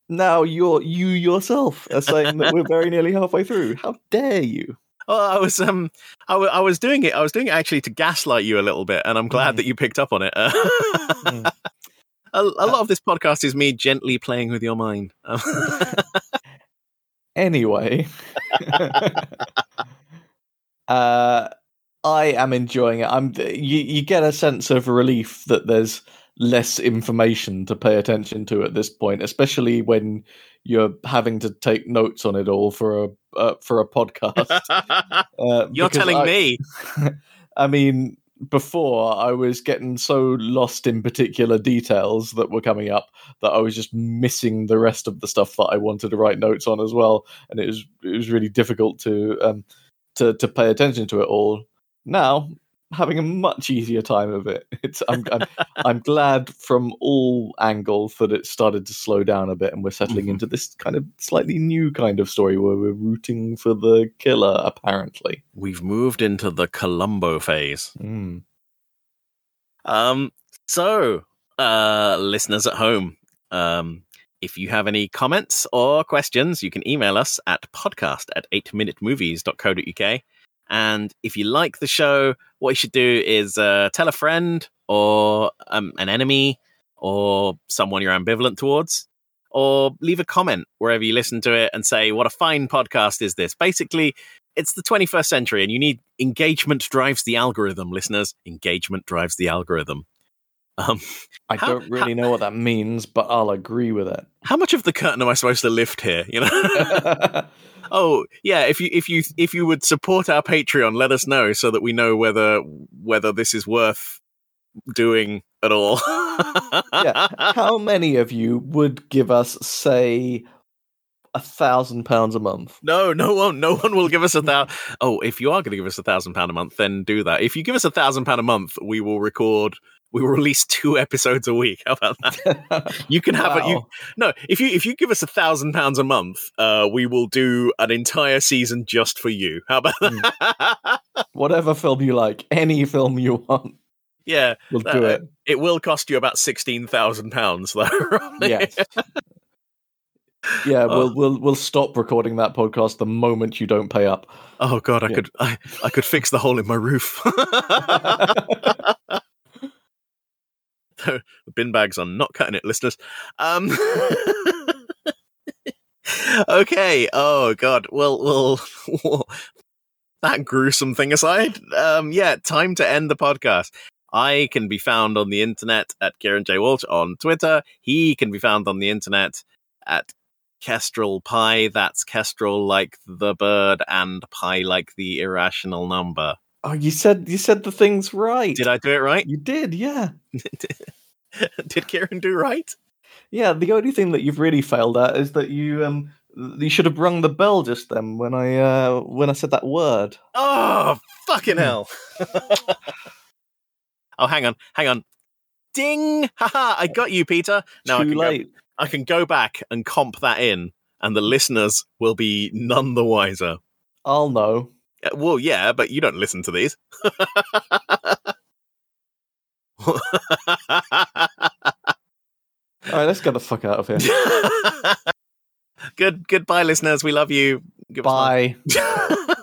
now you're you yourself are saying that we're very nearly halfway through. How dare you? Oh, I was um, I, w- I was doing it. I was doing it actually to gaslight you a little bit, and I'm glad Mm. that you picked up on it. Mm. A, a lot of this podcast is me gently playing with your mind. Um, Anyway, uh, I am enjoying it. I'm you, you get a sense of relief that there's less information to pay attention to at this point, especially when you're having to take notes on it all for a uh, for a podcast. Uh, You're telling I- me. I mean, before I was getting so lost in particular details that were coming up that I was just missing the rest of the stuff that I wanted to write notes on as well, and it was it was really difficult to um to to pay attention to it all. Now, having a much easier time of it. It's I'm I'm, I'm glad from all angles that it started to slow down a bit, and we're settling Mhm. into this kind of slightly new kind of story where we're rooting for the killer. Apparently. We've moved into the Columbo phase. Mm. Um, so, uh, listeners at home, um, if you have any comments or questions, you can email us at podcast at 8minutemovies.co.uk. And if you like the show, what you should do is uh, tell a friend or um, an enemy or someone you're ambivalent towards, or leave a comment wherever you listen to it and say, What a fine podcast is this? Basically, it's the 21st century and you need engagement drives the algorithm, listeners. Engagement drives the algorithm. Um, I How- don't really know what that means, but I'll agree with it. how much of the curtain am I supposed to lift here? You know? oh, yeah. If you if you if you would support our Patreon, let us know so that we know whether whether this is worth doing at all. yeah. How many of you would give us, say, a thousand pounds a month? No, no one, no one will give us a thousand. Oh, if you are going to give us a thousand pound a month, then do that. If you give us a thousand pound a month, we will record. We will release two episodes a week. How about that? You can have it. You no. If you if you give us a thousand pounds a month, uh, we will do an entire season just for you. How about that? Whatever film you like, any film you want, yeah, we'll do Uh, it. it will cost you about sixteen thousand pounds, though. Yes. Yeah, Oh. we'll we'll we'll stop recording that podcast the moment you don't pay up. Oh god, I Yeah. could I, I could fix the hole in my roof. The bin bags are not cutting it, listeners. Um Okay. Oh god. Well well, that gruesome thing aside, um yeah, time to end the podcast. I can be found on the internet at Kieran J. Walsh on Twitter. He can be found on the internet at Kestrel Pi. That's Kestrel like the bird and Pi like the irrational number. Oh, you said you said the things right. Did I do it right? You did, yeah. Did Kieran do right? Yeah, the only thing that you've really failed at is that you um you should have rung the bell just then when I uh when I said that word. Oh, fucking Hmm. hell. oh, hang on, hang on. Ding! Haha, I got you, Peter. Now I Too can, late. Go, I can go back and comp that in, and the listeners will be none the wiser. I'll know. Uh, Well, yeah, but you don't listen to these. All right, let's get the fuck out of here. Good goodbye, listeners. We love you. Give us Bye. love.